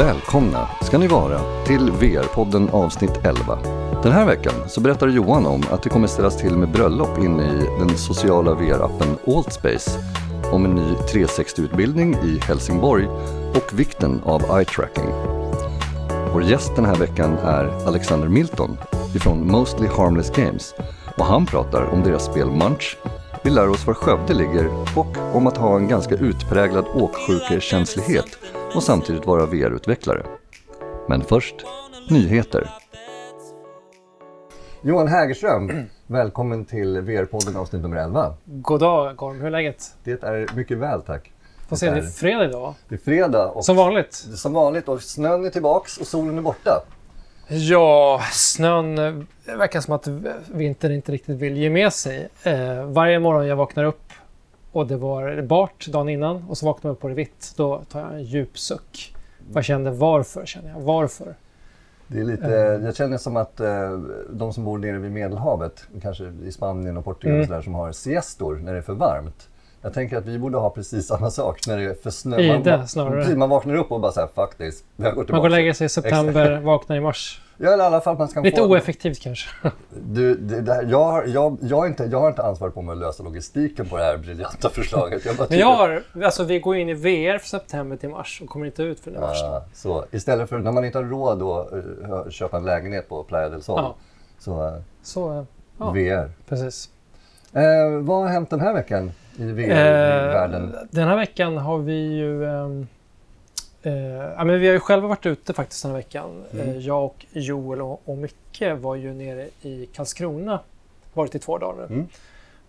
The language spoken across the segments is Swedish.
Välkomna ska ni vara till VR-podden avsnitt 11. Den här veckan så berättar Johan om att det kommer ställas till med bröllop inne i den sociala VR-appen Altspace, om en ny 360-utbildning i Helsingborg och vikten av eye-tracking. Vår gäst den här veckan är Alexander Milton ifrån Mostly Harmless Games och han pratar om deras spel Munch vi lär oss var Skövde ligger och om att ha en ganska utpräglad åksjukekänslighet och samtidigt vara VR-utvecklare. Men först, nyheter. Johan Hägerström, välkommen till VR-podden avsnitt nummer 11. God dag Gorm, hur är läget? Det är mycket väl tack. Får se, det är fredag idag. Det är fredag. Och som vanligt. Som vanligt och snön är tillbaks och solen är borta. Ja, snön det verkar som att vintern inte riktigt vill ge med sig. Eh, varje morgon jag vaknar upp och det var bart dagen innan och så vaknar jag upp på det vitt. Då tar jag en djup suck. Jag kände varför, känner jag. Varför? Det är lite, mm. Jag känner som att eh, de som bor nere vid Medelhavet, kanske i Spanien och Portugal mm. och sådär, som har siestor när det är för varmt. Jag tänker att vi borde ha precis samma sak när det är för snö. Ide, man, snarare. man vaknar upp och bara såhär, fuck this. Jag går man går och lägger sig i september, vaknar i mars. Ja, eller i alla fall man ska Lite få... oeffektivt kanske. Du, det, det här, jag, har, jag, jag, har inte, jag har inte ansvar på mig att lösa logistiken på det här briljanta förslaget. Jag Men jag har, alltså vi går in i VR för september till mars och kommer inte ut för den mars. Ja, så istället för, när man inte har råd att uh, köpa en lägenhet på Playa del Sol, ja. så, uh, så uh, VR. Precis. Eh, vad har hänt den här veckan i VR-världen? Eh, den här veckan har vi ju ehm, Eh, ja, men vi har ju själva varit ute faktiskt den här veckan. Mm. Eh, jag och Joel och, och Micke var ju nere i Karlskrona, varit i två dagar mm.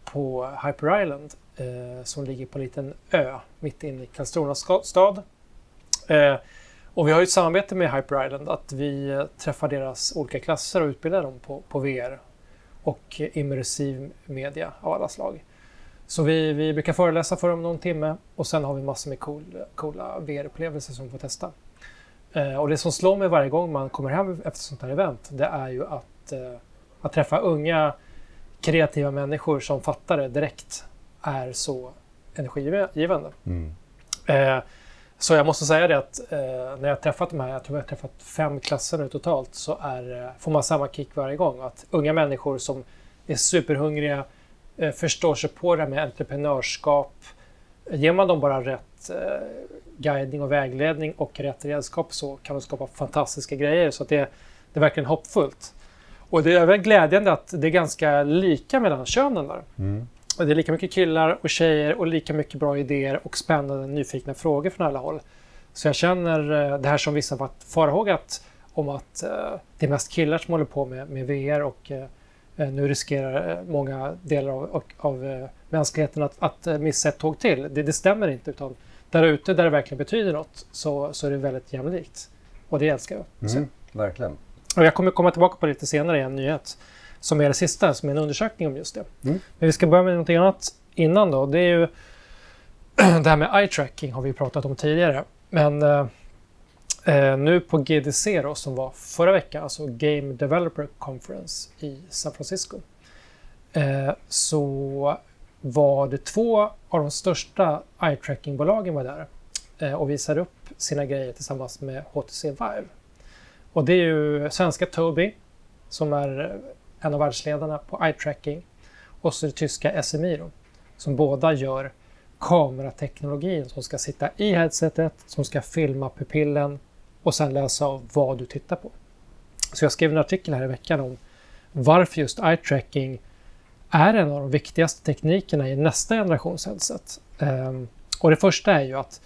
på Hyper Island eh, som ligger på en liten ö mitt inne i Karlskrona stad. Eh, och vi har ju ett samarbete med Hyper Island att vi eh, träffar deras olika klasser och utbildar dem på, på VR och immersiv media av alla slag. Så vi, vi brukar föreläsa för dem någon timme och sen har vi massor med cool, coola VR-upplevelser som vi får testa. Eh, och det som slår mig varje gång man kommer hem efter sånt här event, det är ju att, eh, att träffa unga kreativa människor som fattar det direkt är så energigivande. Mm. Eh, så jag måste säga det att eh, när jag träffat de här, jag tror jag har träffat fem klasser nu totalt, så är, eh, får man samma kick varje gång. Att unga människor som är superhungriga, förstår sig på det här med entreprenörskap. Ger man dem bara rätt eh, guidning och vägledning och rätt redskap så kan de skapa fantastiska grejer. Så det, det är verkligen hoppfullt. Och det är väl glädjande att det är ganska lika mellan könen där. Mm. Och det är lika mycket killar och tjejer och lika mycket bra idéer och spännande nyfikna frågor från alla håll. Så jag känner eh, det här som vissa varit farhågat om att eh, det är mest killar som håller på med, med VR och eh, Eh, nu riskerar eh, många delar av, av eh, mänskligheten att, att missa ett tåg till. Det, det stämmer inte. utan Där ute där det verkligen betyder något så, så är det väldigt jämlikt. Och det älskar jag. Mm, verkligen. Och jag kommer komma tillbaka på det lite senare i en nyhet som är det sista, som är en undersökning om just det. Mm. Men vi ska börja med något annat innan då. Det är ju det här med eye tracking har vi pratat om tidigare. Men Eh, nu på GDC då, som var förra veckan, alltså Game Developer Conference i San Francisco, eh, så var det två av de största eye-tracking-bolagen var där eh, och visade upp sina grejer tillsammans med HTC Vive. Och det är ju svenska Tobii som är eh, en av världsledarna på eye-tracking och så det tyska SMI då, som båda gör kamerateknologin som ska sitta i headsetet, som ska filma pupillen och sen läsa av vad du tittar på. Så jag skrev en artikel här i veckan om varför just eye tracking är en av de viktigaste teknikerna i nästa generations headset. Ehm, och det första är ju att,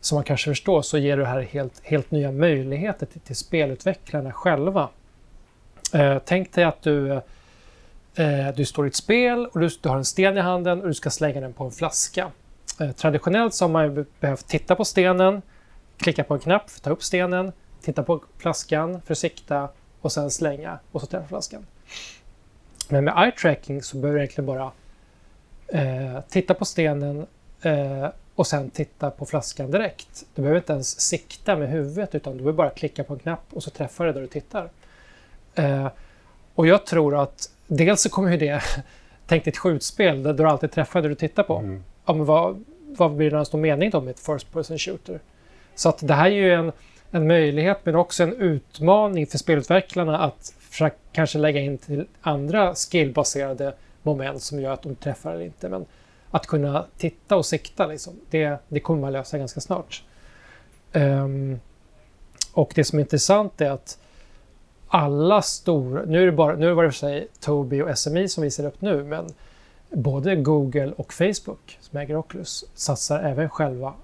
som man kanske förstår, så ger det här helt, helt nya möjligheter till, till spelutvecklarna själva. Ehm, tänk dig att du, eh, du står i ett spel och du, du, har en sten i handen och du ska slänga den på en flaska. Ehm, traditionellt så har man behövt titta på stenen, klicka på en knapp för att ta upp stenen, titta på flaskan för att sikta och sen slänga och så träffa flaskan. Men med eye tracking så behöver du egentligen bara eh, titta på stenen eh, och sen titta på flaskan direkt. Du behöver inte ens sikta med huvudet utan du behöver bara klicka på en knapp och så träffar du där du tittar. Eh, och jag tror att dels så kommer ju det, tänk dig ett skjutspel där du alltid träffar det du tittar på. Mm. Ja, men vad, vad blir det ens någon mening då med ett first person shooter? Så att det här är ju en, en möjlighet men också en utmaning för spelutvecklarna att försöka kanske lägga in till andra skillbaserade moment som gör att de träffar eller inte. Men att kunna titta och sikta, liksom, det, det kommer man lösa ganska snart. Um, och det som är intressant är att alla stora, nu är det bara, nu är det för sig Tobii och SMI som visar upp nu, men både Google och Facebook som äger Oculus satsar även själva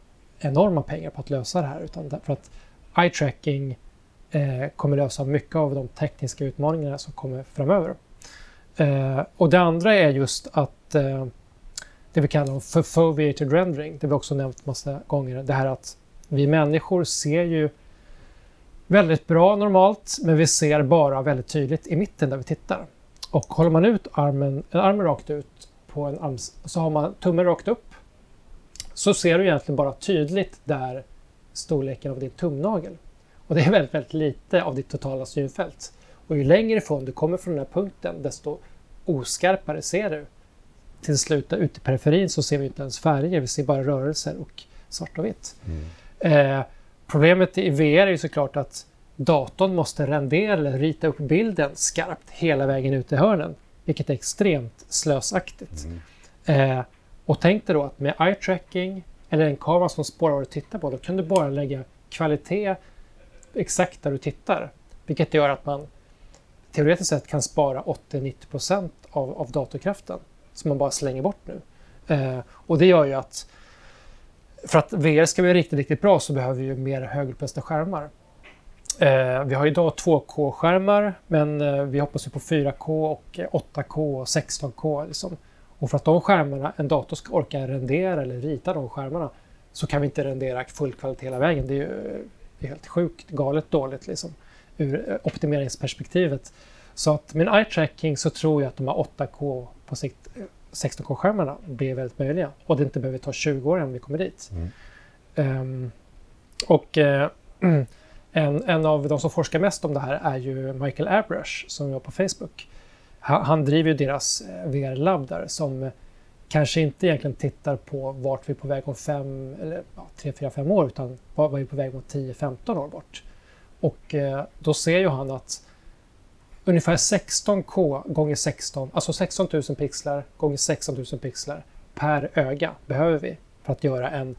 enorma pengar på att lösa det här. Utan för att eye tracking eh, kommer lösa mycket av de tekniska utmaningarna som kommer framöver. Eh, och det andra är just att eh, det vi kallar för foveated rendering, det vi också nämnt massa gånger, det här att vi människor ser ju väldigt bra normalt, men vi ser bara väldigt tydligt i mitten där vi tittar. Och håller man ut armen, armen rakt ut på en arm, så har man tummen rakt upp, så ser du egentligen bara tydligt där storleken av din tumnagel. Och det är väldigt, väldigt lite av ditt totala synfält. Och ju längre ifrån du kommer från den här punkten, desto oskarpare ser du. Till slut, ute i periferin så ser vi inte ens färger, vi ser bara rörelser och svart och vitt. Mm. Eh, problemet i VR är ju såklart att datorn måste rendera eller rita upp bilden skarpt hela vägen ut i hörnen, vilket är extremt slösaktigt. Mm. Eh, och tänk dig då att med eye tracking eller en kamera som spårar vad du tittar på, då kan du bara lägga kvalitet exakt där du tittar. Vilket gör att man teoretiskt sett kan spara 80-90% av, av datorkraften som man bara slänger bort nu. Eh, och det gör ju att för att VR ska bli riktigt, riktigt bra så behöver vi ju mer högupplösta skärmar. Eh, vi har idag 2K-skärmar men eh, vi hoppas ju på 4K och eh, 8K och 16K. Liksom. Och för att de skärmarna, en dator ska orka rendera eller rita de skärmarna så kan vi inte rendera full kvalitet hela vägen. Det är ju det är helt sjukt galet dåligt liksom, ur eh, optimeringsperspektivet. Så att med eye tracking så tror jag att de här 8K på sikt 16K-skärmarna eh, blir väldigt möjliga och det inte behöver ta 20 år innan vi kommer dit. Mm. Um, och uh, en, en av de som forskar mest om det här är ju Michael Abrush som jobbar på Facebook. Han, driver ju deras eh, VR-labb där som kanske inte egentligen tittar på vart vi är på väg om fem, eller ja, tre, fyra, fem år utan vad vi är på väg mot 10-15 år bort. Och eh, då ser ju han att ungefär 16K gånger 16, alltså 16 000 pixlar gånger 16 000 pixlar per öga behöver vi för att göra en,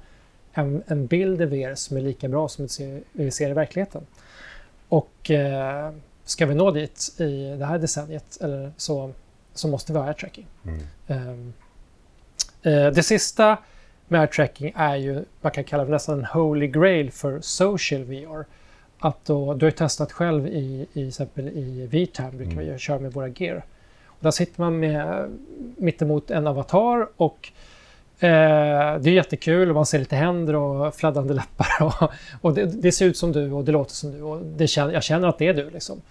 en, en bild i VR som är lika bra som vi ser i verkligheten. Och eh, ska vi nå dit i det här decenniet eller så, så måste vi ha air tracking. Mm. Um, Eh, det sista med eye tracking är ju, man kan kalla det nästan en holy grail för social VR. Att då, du har testat själv i, i exempel i VTAM, brukar mm. vi köra med våra gear. Och där sitter man med, mittemot en avatar och Eh, det är jättekul och man ser lite händer och fladdrande läppar. Och, och det, det, ser ut som du och det låter som du och det känner, jag känner att det är du. Liksom.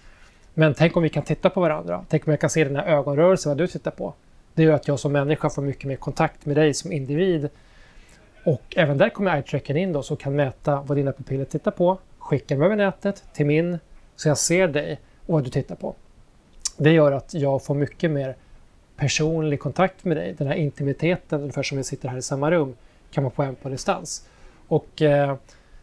Men tänk om vi kan titta på varandra. Tänk om jag kan se dina ögonrörelser, vad du tittar på. Det gör att jag som människa får mycket mer kontakt med dig som individ. Och även där kommer eye-trackern in då som kan mäta vad dina pupiller tittar på, skicka dem över nätet till min så jag ser dig och vad du tittar på. Det gör att jag får mycket mer personlig kontakt med dig. Den här intimiteten, ungefär som vi sitter här i samma rum, kan man få hem på distans. Och eh,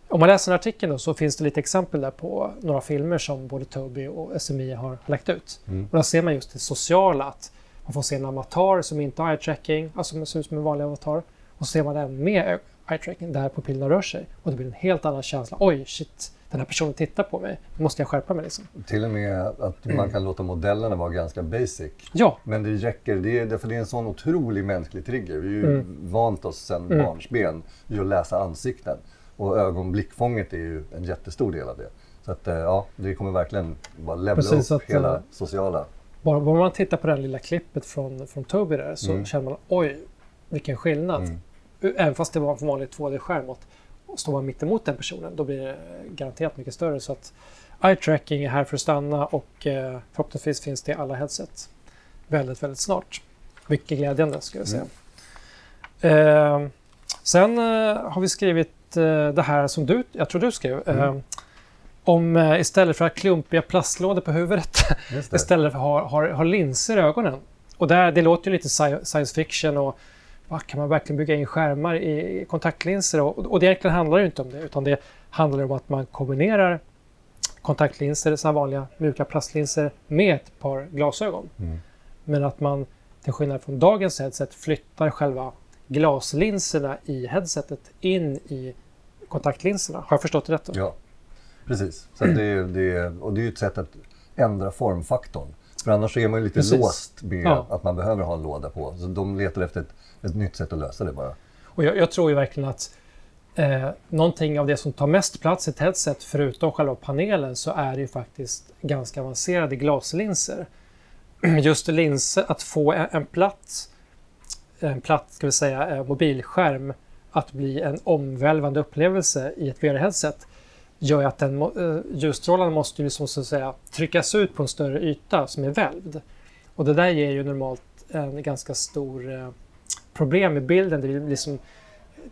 om man läser den artikeln då, så finns det lite exempel där på några filmer som både Toby och SMI har lagt ut. Mm. Och där ser man just det sociala, att man får se en avatar som inte har eye-tracking, alltså som ser ut som en vanlig avatar. Och så ser man den med eye-tracking där pupillerna rör sig. Och det blir en helt annan känsla. Oj, shit, den här personen tittar på mig. Då måste jag skärpa mig. Liksom. Till och med att man kan låta modellerna vara ganska basic. Ja. Men det räcker, det är, för det är en sån otrolig mänsklig trigger. Vi har ju mm. vant oss sedan mm. barnsben vid att läsa ansikten. Och ögonblickfånget är ju en jättestor del av det. Så att, eh, ja, det kommer verkligen bara levla Precis, upp att, hela eh, sociala bara, bara man tittar på det lilla klippet från, från Toby där så mm. känner man oj, vilken skillnad. Mm. Även fast det var en vanlig 2D-skärm och står man mittemot den personen då blir det garanterat mycket större. Så att eye tracking är här för att stanna och eh, förhoppningsvis finns det i alla headset väldigt, väldigt snart. Mycket glädjande skulle jag säga. Mm. Eh, sen eh, har vi skrivit eh, det här som du, jag tror du skrev. Mm. Om istället för att ha klumpiga plastlådor på huvudet istället för att ha, ha, ha linser i ögonen. Och där, det låter ju lite science fiction och kan man verkligen bygga in skärmar i kontaktlinser? Och, och det egentligen handlar ju inte om det utan det handlar det om att man kombinerar kontaktlinser, sådana vanliga mjuka plastlinser, med ett par glasögon. Mm. Men att man till skillnad från dagens headset flyttar själva glaslinserna i headsetet in i kontaktlinserna. Har jag förstått det rätt? Då? Ja, precis. Så det, är- det, är- och det är ju ett sätt att ändra formfaktorn. För annars är man ju lite Precis. låst med Ja. att man behöver ha en låda på. Så de letar efter ett, ett nytt sätt att lösa det bara. Och jag, jag tror ju verkligen att eh, någonting av det som tar mest plats i ett headset, förutom själva panelen, så är det ju faktiskt ganska avancerade glaslinser. Just linser, att få en, en platt, en platt ska vi säga, eh, mobilskärm att bli en omvälvande upplevelse i ett VR-headset gör ju att den, eh, ljusstrålarna måste ju liksom, så att säga, tryckas ut på en större yta som är välvd. Och det där ger ju normalt en ganska stor eh, problem i bilden. Det blir liksom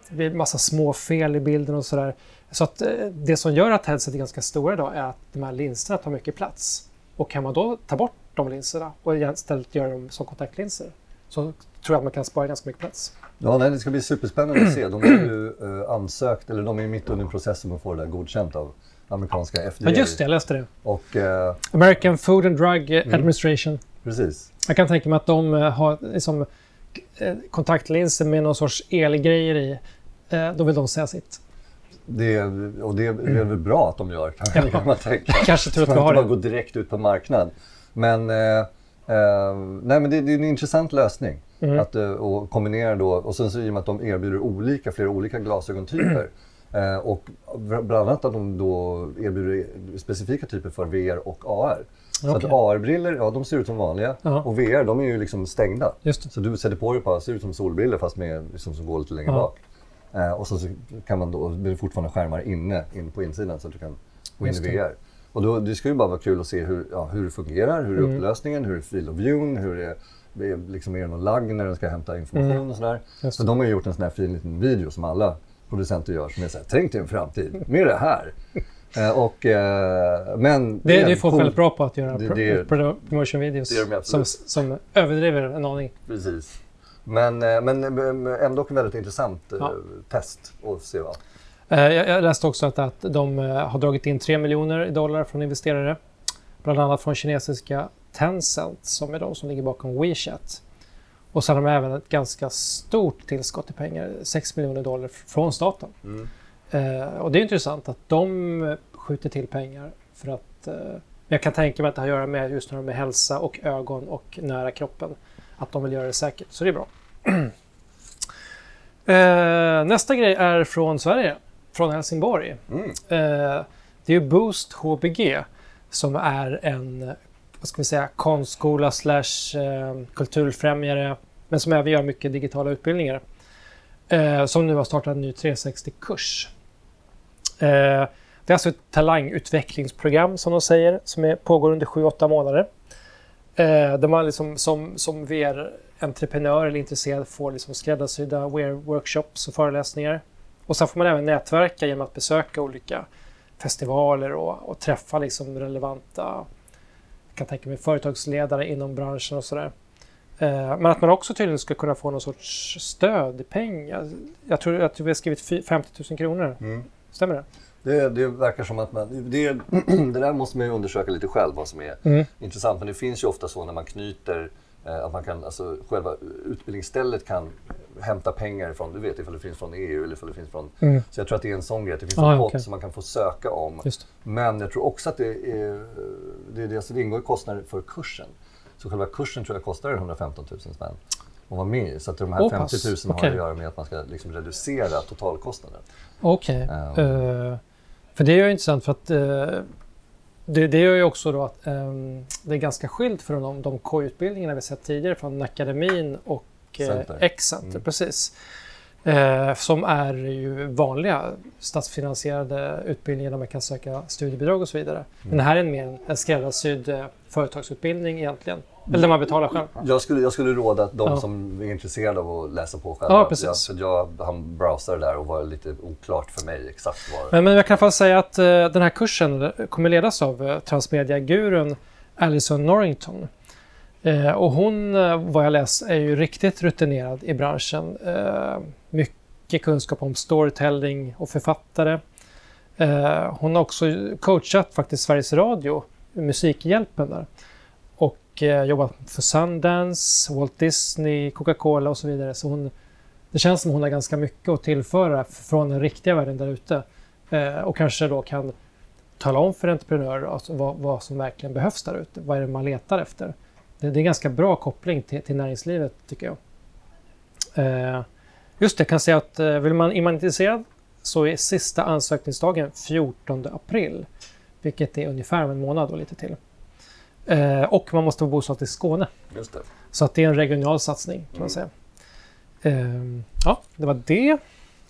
det blir massa små fel i bilden och sådär. Så att eh, det som gör att headset är ganska stora idag är att de här linserna tar mycket plats. Och kan man då ta bort de linserna och istället göra dem som kontaktlinser så tror jag att man kan spara ganska mycket plats. Ja, nej, det ska bli superspännande att se. De har ju eh, ansökt, eller de är mitt under processen att få det där godkänt av amerikanska FDA. Ja, just det, jag läste det. Och eh, American Food and Drug eh, Administration. precis. Jag kan tänka mig att de har liksom, kontaktlinser med någon sorts elgrejer i. Eh, Då vill de säga sitt. Det, och det är väl bra att de gör, kan, kan man tänka. Kanske tur att vi har det. går direkt ut på marknad. Men, eh, eh, nej, men det, det är en intressant lösning. Mm. Att, eh, och kombinera då, och sen så i och med att de erbjuder olika, flera olika glasögontyper. Eh, och bland annat att de då erbjuder specifika typer för VR och AR. Så att AR-briller, ja de ser ut som vanliga. Ja. Och VR, de är ju liksom stängda. Så du sätter på dig bara, ser ut som solbriller fast med, liksom, som går lite längre Ja. bak. Eh, och så, så kan man då, det är fortfarande skärmar inne, inne på insidan så att du kan gå in i. VR. Och då, det ska ju bara vara kul att se hur, ja, hur det fungerar, hur är Mm. upplösningen, hur är field of view, hur är, liksom, är det någon lagg när den ska hämta information Mm. och sådär. Så de har gjort en sån här fin liten video som alla producenter gör som är såhär, tänk dig en framtid med det här. Eh, och, eh, men Det, det är igen, folk cool. väldigt bra på att göra Det- pro- det- pro- promotion videos det som, som överdriver en aning. Precis. Men, eh, men ändå en väldigt intressant Ja. test att se. Va? Eh, Jag, läste också att, att de har dragit in 3 miljoner dollar från investerare. Bland annat från kinesiska Tencent som är de som ligger bakom WeChat. Och sen har de även ett ganska stort tillskott i pengar, 6 miljoner dollar från staten. Mm. Eh, och det är intressant att de skjuter till pengar för att eh, jag kan tänka mig att det har att göra med just det här med hälsa och ögon och nära kroppen. Att de vill göra det säkert, så det är bra. eh, nästa grej är från Sverige, från Helsingborg. Mm. Eh, det är Boost HBG som är en vad ska vi säga, konstskola slash eh, kulturfrämjare men som även gör mycket digitala utbildningar. Eh, som nu har startat en ny 360-kurs. Eh, det är alltså ett talangutvecklingsprogram som de säger som är, pågår under 7-8 månader. Eh, där man liksom som, som VR-entreprenör eller intresserad får liksom skräddarsydda VR-workshops och föreläsningar. Och sen får man även nätverka genom att besöka olika festivaler och, och träffa liksom relevanta jag kan tänka mig företagsledare inom branschen och sådär. Eh, men att man också tydligen ska kunna få någon sorts stödpeng. Jag tror att vi har skrivit 50 000 kronor. Mm. Stämmer det? Det, det verkar som att man... Det, det där måste man ju undersöka lite själv vad som är Mm. intressant. Men det finns ju ofta så när man knyter eh, att man kan, alltså själva utbildningsstället kan hämta pengar från, du vet ifall det finns från EU eller ifall det finns från... Mm. Så jag tror att det är en sån grej, att det finns Ah, en pott okej. som man kan få söka om. Men jag tror också att det, är, det, det, alltså det ingår kostnader för kursen. Så själva kursen tror jag kostar 115 000 spänn att vara med i. Så att de här Åh, 50 000 pass. har Okej. att göra med att man ska liksom reducera totalkostnaden. Okej. Ja. Eh, för det är ju intressant för att eh, det, det gör ju också då att ehm, det är ganska skilt från de, de K-utbildningarna vi sett tidigare från akademin och eh, Center. X-center. Mm. Precis. Eh, som är ju vanliga statsfinansierade utbildningar där man kan söka studiebidrag och så vidare. Men det här är en mer en skräddarsydd eh, företagsutbildning egentligen. Eller man betalar själv. Jag skulle, jag skulle råda att de Ja. som är intresserade av att läsa på själva. Ja, precis. Jag, jag, han browsade där och var lite oklart för mig exakt vad... Men, men jag kan få säga att eh, den här kursen kommer ledas av eh, transmedia-gurun Alison Norrington. Eh, och hon, vad jag läst, är ju riktigt rutinerad i branschen. Mycket kunskap om storytelling och författare. Hon har också coachat faktiskt Sveriges Radio, Musikhjälpen där. Och eh, jobbat för Sundance, Walt Disney, Coca-Cola och så vidare. Så hon, det känns som hon har ganska mycket att tillföra från den riktiga världen där ute. Eh, och kanske då kan tala om för entreprenörer alltså vad, vad som verkligen behövs där ute. Vad är det man letar efter? Det, det är en ganska bra koppling till, till näringslivet tycker jag. Eh, just det, jag kan säga att eh, vill man, är man intresserad så är sista ansökningsdagen 14 april. Vilket är ungefär en månad och lite till. Eh, och man måste vara bosatt i Skåne. Just det. Så att det är en regional satsning kan man säga. Eh, ja, det var det.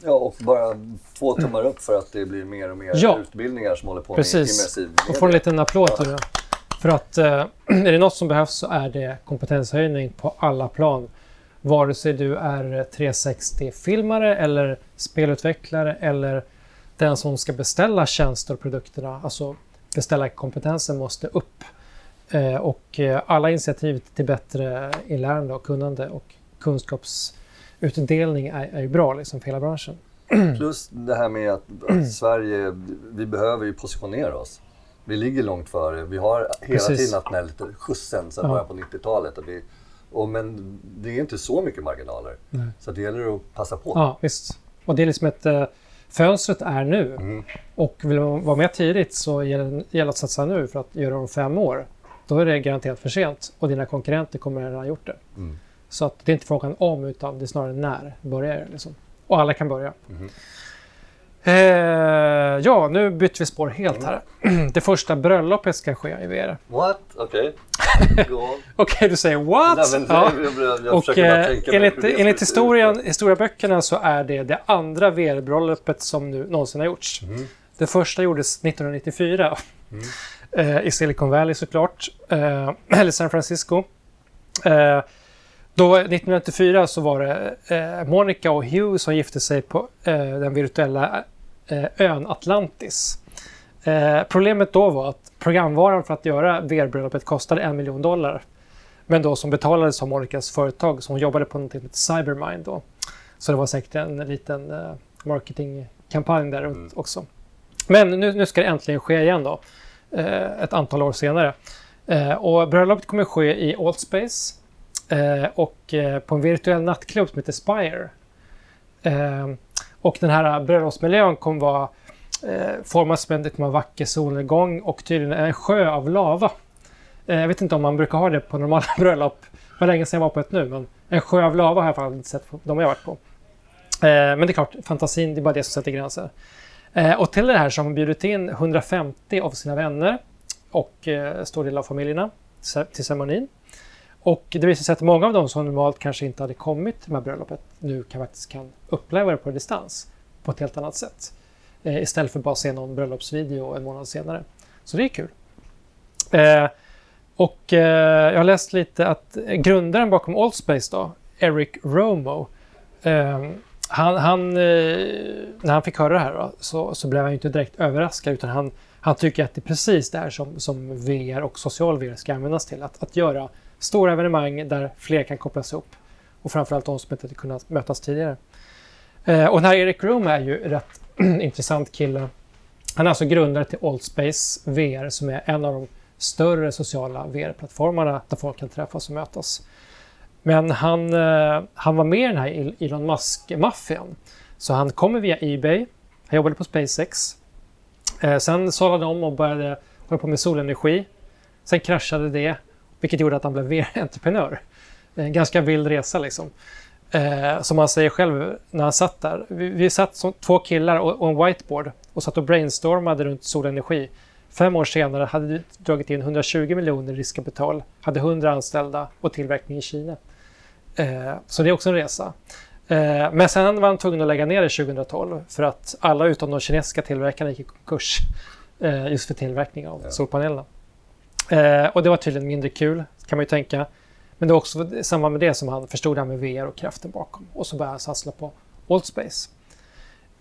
Ja, och bara två tummar upp för att det blir mer och mer Ja. utbildningar som håller på Precis. med immersiv Och får en media. liten applåd det. För att eh, är det något som behövs så är det kompetenshöjning på alla plan. Vare sig du är 360-filmare eller spelutvecklare eller den som ska beställa tjänster och produkterna. Alltså beställarkompetensen måste upp. Eh, och eh, alla initiativ till bättre inlärande och kunnande och kunskapsutdelning är, är ju bra liksom för hela branschen. Plus det här med att, att Sverige, vi behöver ju positionera oss. Vi ligger långt före. Vi har hela Precis. tiden haft den här lite skjutsen sedan Ja. början på 90-talet. Och vi, och men det är inte så mycket marginaler. Nej. Så det gäller att passa på. Ja, visst. Och det är liksom ett... Eh, fönstret är nu. Mm. Och vill man vara med tidigt så gäller det att satsa nu för att göra det om fem år. Då är det garanterat för sent och dina konkurrenter kommer redan ha gjort det. Mm. Så att det är inte frågan om utan det är snarare när börjar det. Liksom. Och alla kan börja. Mhm. Eh, ja, nu byter vi spår helt här. Det första bröllopet ska ske i VR. What? Okej. On. Okej, du säger what? Nej, ja. jag, jag, Och eh, enligt, enligt historien, historieböckerna så är det det andra VR-bröllopet som nu någonsin har gjorts. Mm. Det första gjordes 1994 Mm. Eh, i Silicon Valley såklart, eh, eller San Francisco. Eh, då 1994 så var det eh, Monica och Hugh som gifte sig på eh, den virtuella eh, ön Atlantis. Eh, problemet då var att programvaran för att göra VR-bröllopet kostade en miljon dollar. Men då som betalades av Monicas företag som hon jobbade på något som heter Cybermind då. Så det var säkert en liten marketingkampanj där Mm. också. Men nu, nu ska det äntligen ske igen då. Eh, ett antal år senare. Eh, och bröllopet kommer att ske i Altspace. Eh, och eh, på en virtuell nattklubb som heter Spire. Eh, och den här bröllopsmiljön kommer vara eh, formad som en, det kommer vara vacker solnedgång och tydligen en sjö av lava. Eh, jag vet inte om man brukar ha det på normala bröllop. Det var länge sedan jag var på ett nu, men en sjö av lava har jag i alla fall inte sett på de jag har varit på. Eh, men det är klart, fantasin, det är bara det som sätter gränser. Eh, och till det här så har man bjudit in 150 av sina vänner och eh, stor del av familjerna till ceremonin. Och det visar sig att många av dem som normalt kanske inte hade kommit till det här bröllopet nu kan faktiskt kan uppleva det på distans på ett helt annat sätt. Eh, istället för bara se någon bröllopsvideo en månad senare. Så det är kul. Eh, och eh, jag har läst lite att grundaren bakom Allspace då, Eric Romo, eh, han, han, eh, när han fick höra det här då, så, så blev han ju inte direkt överraskad utan han, han tycker att det är precis det här som, som VR och social VR ska användas till. Att, att göra stora evenemang där fler kan kopplas ihop. Och framförallt de som inte kunnat mötas tidigare. Eh, och den här Eric Room är ju rätt intressant kille. Han är alltså grundare till Allspace VR som är en av de större sociala VR-plattformarna där folk kan träffas och mötas. Men han, eh, han var med i den här Elon Musk-maffian. Så han kommer via Ebay. Han jobbade på SpaceX. Eh, sen sålde han om och började hålla på med solenergi. Sen kraschade det, vilket gjorde att han blev VR-entreprenör. En eh, ganska vild resa liksom. Eh, som han säger själv när han satt där. Vi, vi satt som två killar och, och en whiteboard och satt och brainstormade runt solenergi. Fem år senare hade vi dragit in 120 miljoner riskkapital, hade 100 anställda och tillverkning i Kina. Eh, så det är också en resa. Eh, men sen var han tvungen att lägga ner det 2012 för att alla utom de kinesiska tillverkarna gick i konkurs eh, just för tillverkning av Ja. solpanelerna. Eh, och det var tydligen mindre kul, kan man ju tänka. Men det var också i samband med det som han förstod det här med VR och kraften bakom. Och så började han satsa på Altspace.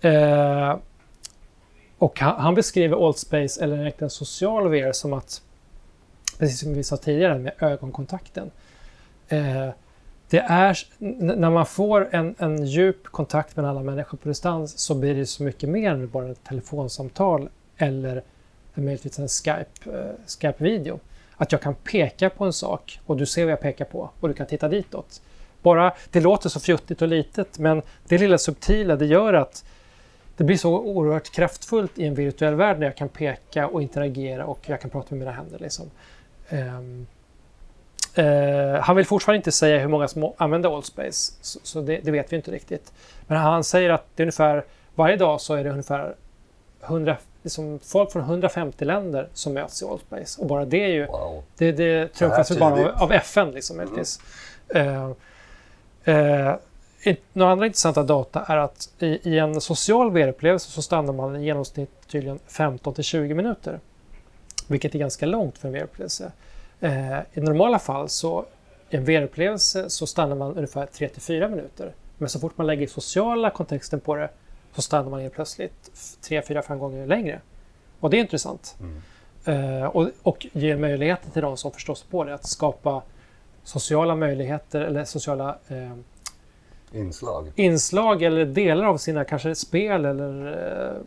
Eh, och han, han beskriver Altspace, eller egentligen social VR, som att, precis som vi sa tidigare med ögonkontakten. Eh, det är, när man får en, en djup kontakt med alla människor på distans så blir det så mycket mer än bara ett telefonsamtal eller möjligtvis en Skype, eh, Skype-video. Att jag kan peka på en sak och du ser vad jag pekar på och du kan titta ditåt. Bara, det låter så fjuttigt och litet men det lilla subtila det gör att det blir så oerhört kraftfullt i en virtuell värld när jag kan peka och interagera och jag kan prata med mina händer. Liksom. Um, uh, han vill fortfarande inte säga hur många som använder Allspace, så, så det, det, vet vi inte riktigt. Men han säger att det är ungefär, varje dag så är det ungefär 100, liksom folk från 150 länder som möts i Allspace. Och bara det är ju, wow. det, det trumfas bara av, av, FN liksom. Mm. Uh, uh, några andra intressanta data är att i, i en social VR-upplevelse så stannar man i genomsnitt tydligen 15 till 20 minuter. Vilket är ganska långt för en VR-upplevelse. Eh, I normala fall så i en VR-upplevelse så stannar man ungefär 3 till 4 minuter. Men så fort man lägger sociala kontexten på det så stannar man helt plötsligt 3, 4, 5 gånger längre. Och det är intressant. Mm. Eh, och, och ger möjligheter till de som förstår sig på det att skapa sociala möjligheter eller sociala eh, inslag. inslag eller delar av sina kanske spel eller eh,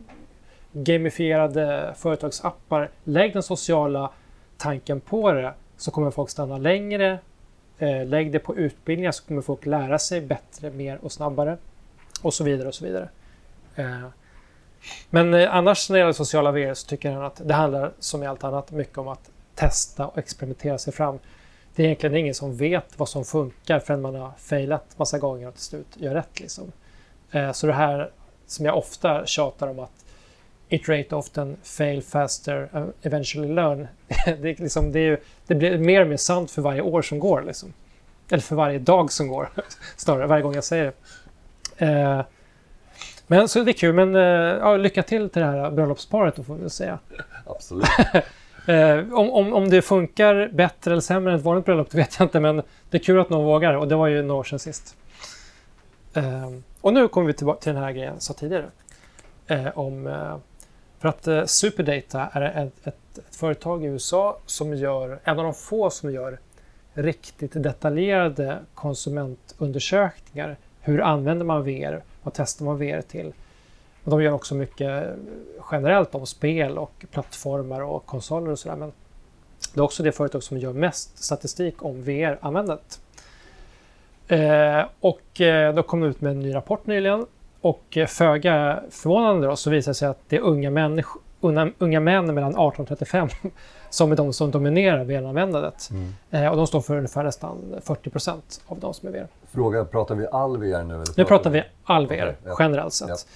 gamifierade företagsappar. Lägg den sociala tanken på det så kommer folk stanna längre. Eh, lägg det på utbildningar så kommer folk lära sig bättre, mer och snabbare. Och så vidare och så vidare. Eh, men eh, annars när det gäller sociala VR så tycker han att det handlar som i allt annat mycket om att testa och experimentera sig fram det är egentligen ingen som vet vad som funkar förrän man har failat massa gånger och till slut gör rätt. Liksom. Eh, så det här som jag ofta tjatar om att iterate often, fail faster, uh, eventually learn. det, liksom, det, är, det, blir mer och mer sant för varje år som går. Liksom. Eller för varje dag som går, snarare, varje gång jag säger det. Eh, men så det är kul, men ja, lycka till till det här bröllopsparet då får vi säga. Absolut. Eh, om, om, om det funkar bättre eller sämre än ett vanligt bröllop, det vet jag inte. Men det är kul att någon vågar och det var ju några år sedan sist. Och nu kommer vi tillbaka till den här grejen jag sa tidigare. Om, för att eh, Superdata är ett, ett, ett, företag i USA som gör, en av de få som gör riktigt detaljerade konsumentundersökningar. Hur använder man VR? Vad testar man VR till? Och de gör också mycket eh, generellt om spel och plattformar och konsoler och sådär. Men det är också det företag som gör mest statistik om VR-användandet. Eh, och eh, då kom ut med en ny rapport nyligen och eh, föga förvånande då, så visar det sig att det är unga, människ- unga, unga män mellan 18 och 35 som är de som dominerar VR-användandet. Mm. Eh, och de står för ungefär nästan 40 procent av de som är VR. Fråga, pratar vi all VR nu? Eller nu pratar vi all VR, okay, ja. generellt sett.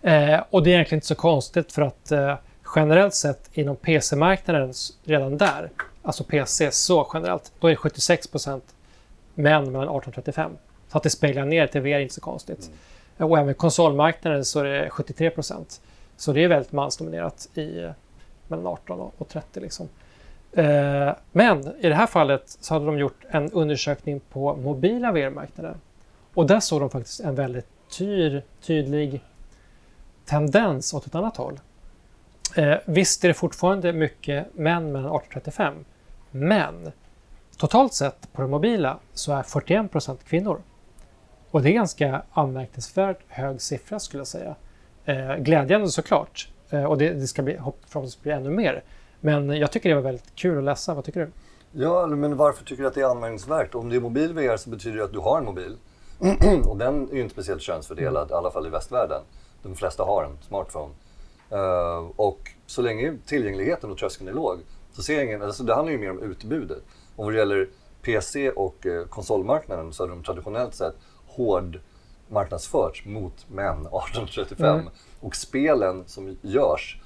Ja. Eh, och det är egentligen inte så konstigt för att eh, generellt sett inom PC-marknaden redan där, alltså PC så generellt, då är 76% män mellan 18 och 35. Så att det speglar ner till VR är inte så konstigt. Mm. Eh, och även konsolmarknaden så är det 73% Så det är väldigt mansdominerat i eh, mellan 18 och 30 liksom. Eh, men i det här fallet så hade de gjort en undersökning på mobila VR-marknaden. Och där såg de faktiskt en väldigt tyr, tydlig tendens åt ett annat håll. Eh, visst är det fortfarande mycket män mellan 18 och 35, men totalt sett på det mobila så är 41 procent kvinnor. Och det är ganska anmärkningsvärt hög siffra skulle jag säga. Eh, glädjande såklart. Eh, och det, det ska bli, förhoppningsvis bli ännu mer. Men jag tycker det var väldigt kul att läsa. Vad tycker du? Ja, men varför tycker du att det är anmärkningsvärt? Om det är mobil VR så betyder det att du har en mobil. och den är ju inte speciellt könsfördelad, i alla fall i västvärlden de flesta har en smartphone. Uh, och så länge tillgängligheten och tröskeln är låg så ser jag ingen, alltså det handlar ju mer om utbudet. Och vad det gäller PC och eh, konsolmarknaden så har de traditionellt sett hård marknadsförts mot män 1835. Mm. Och spelen som görs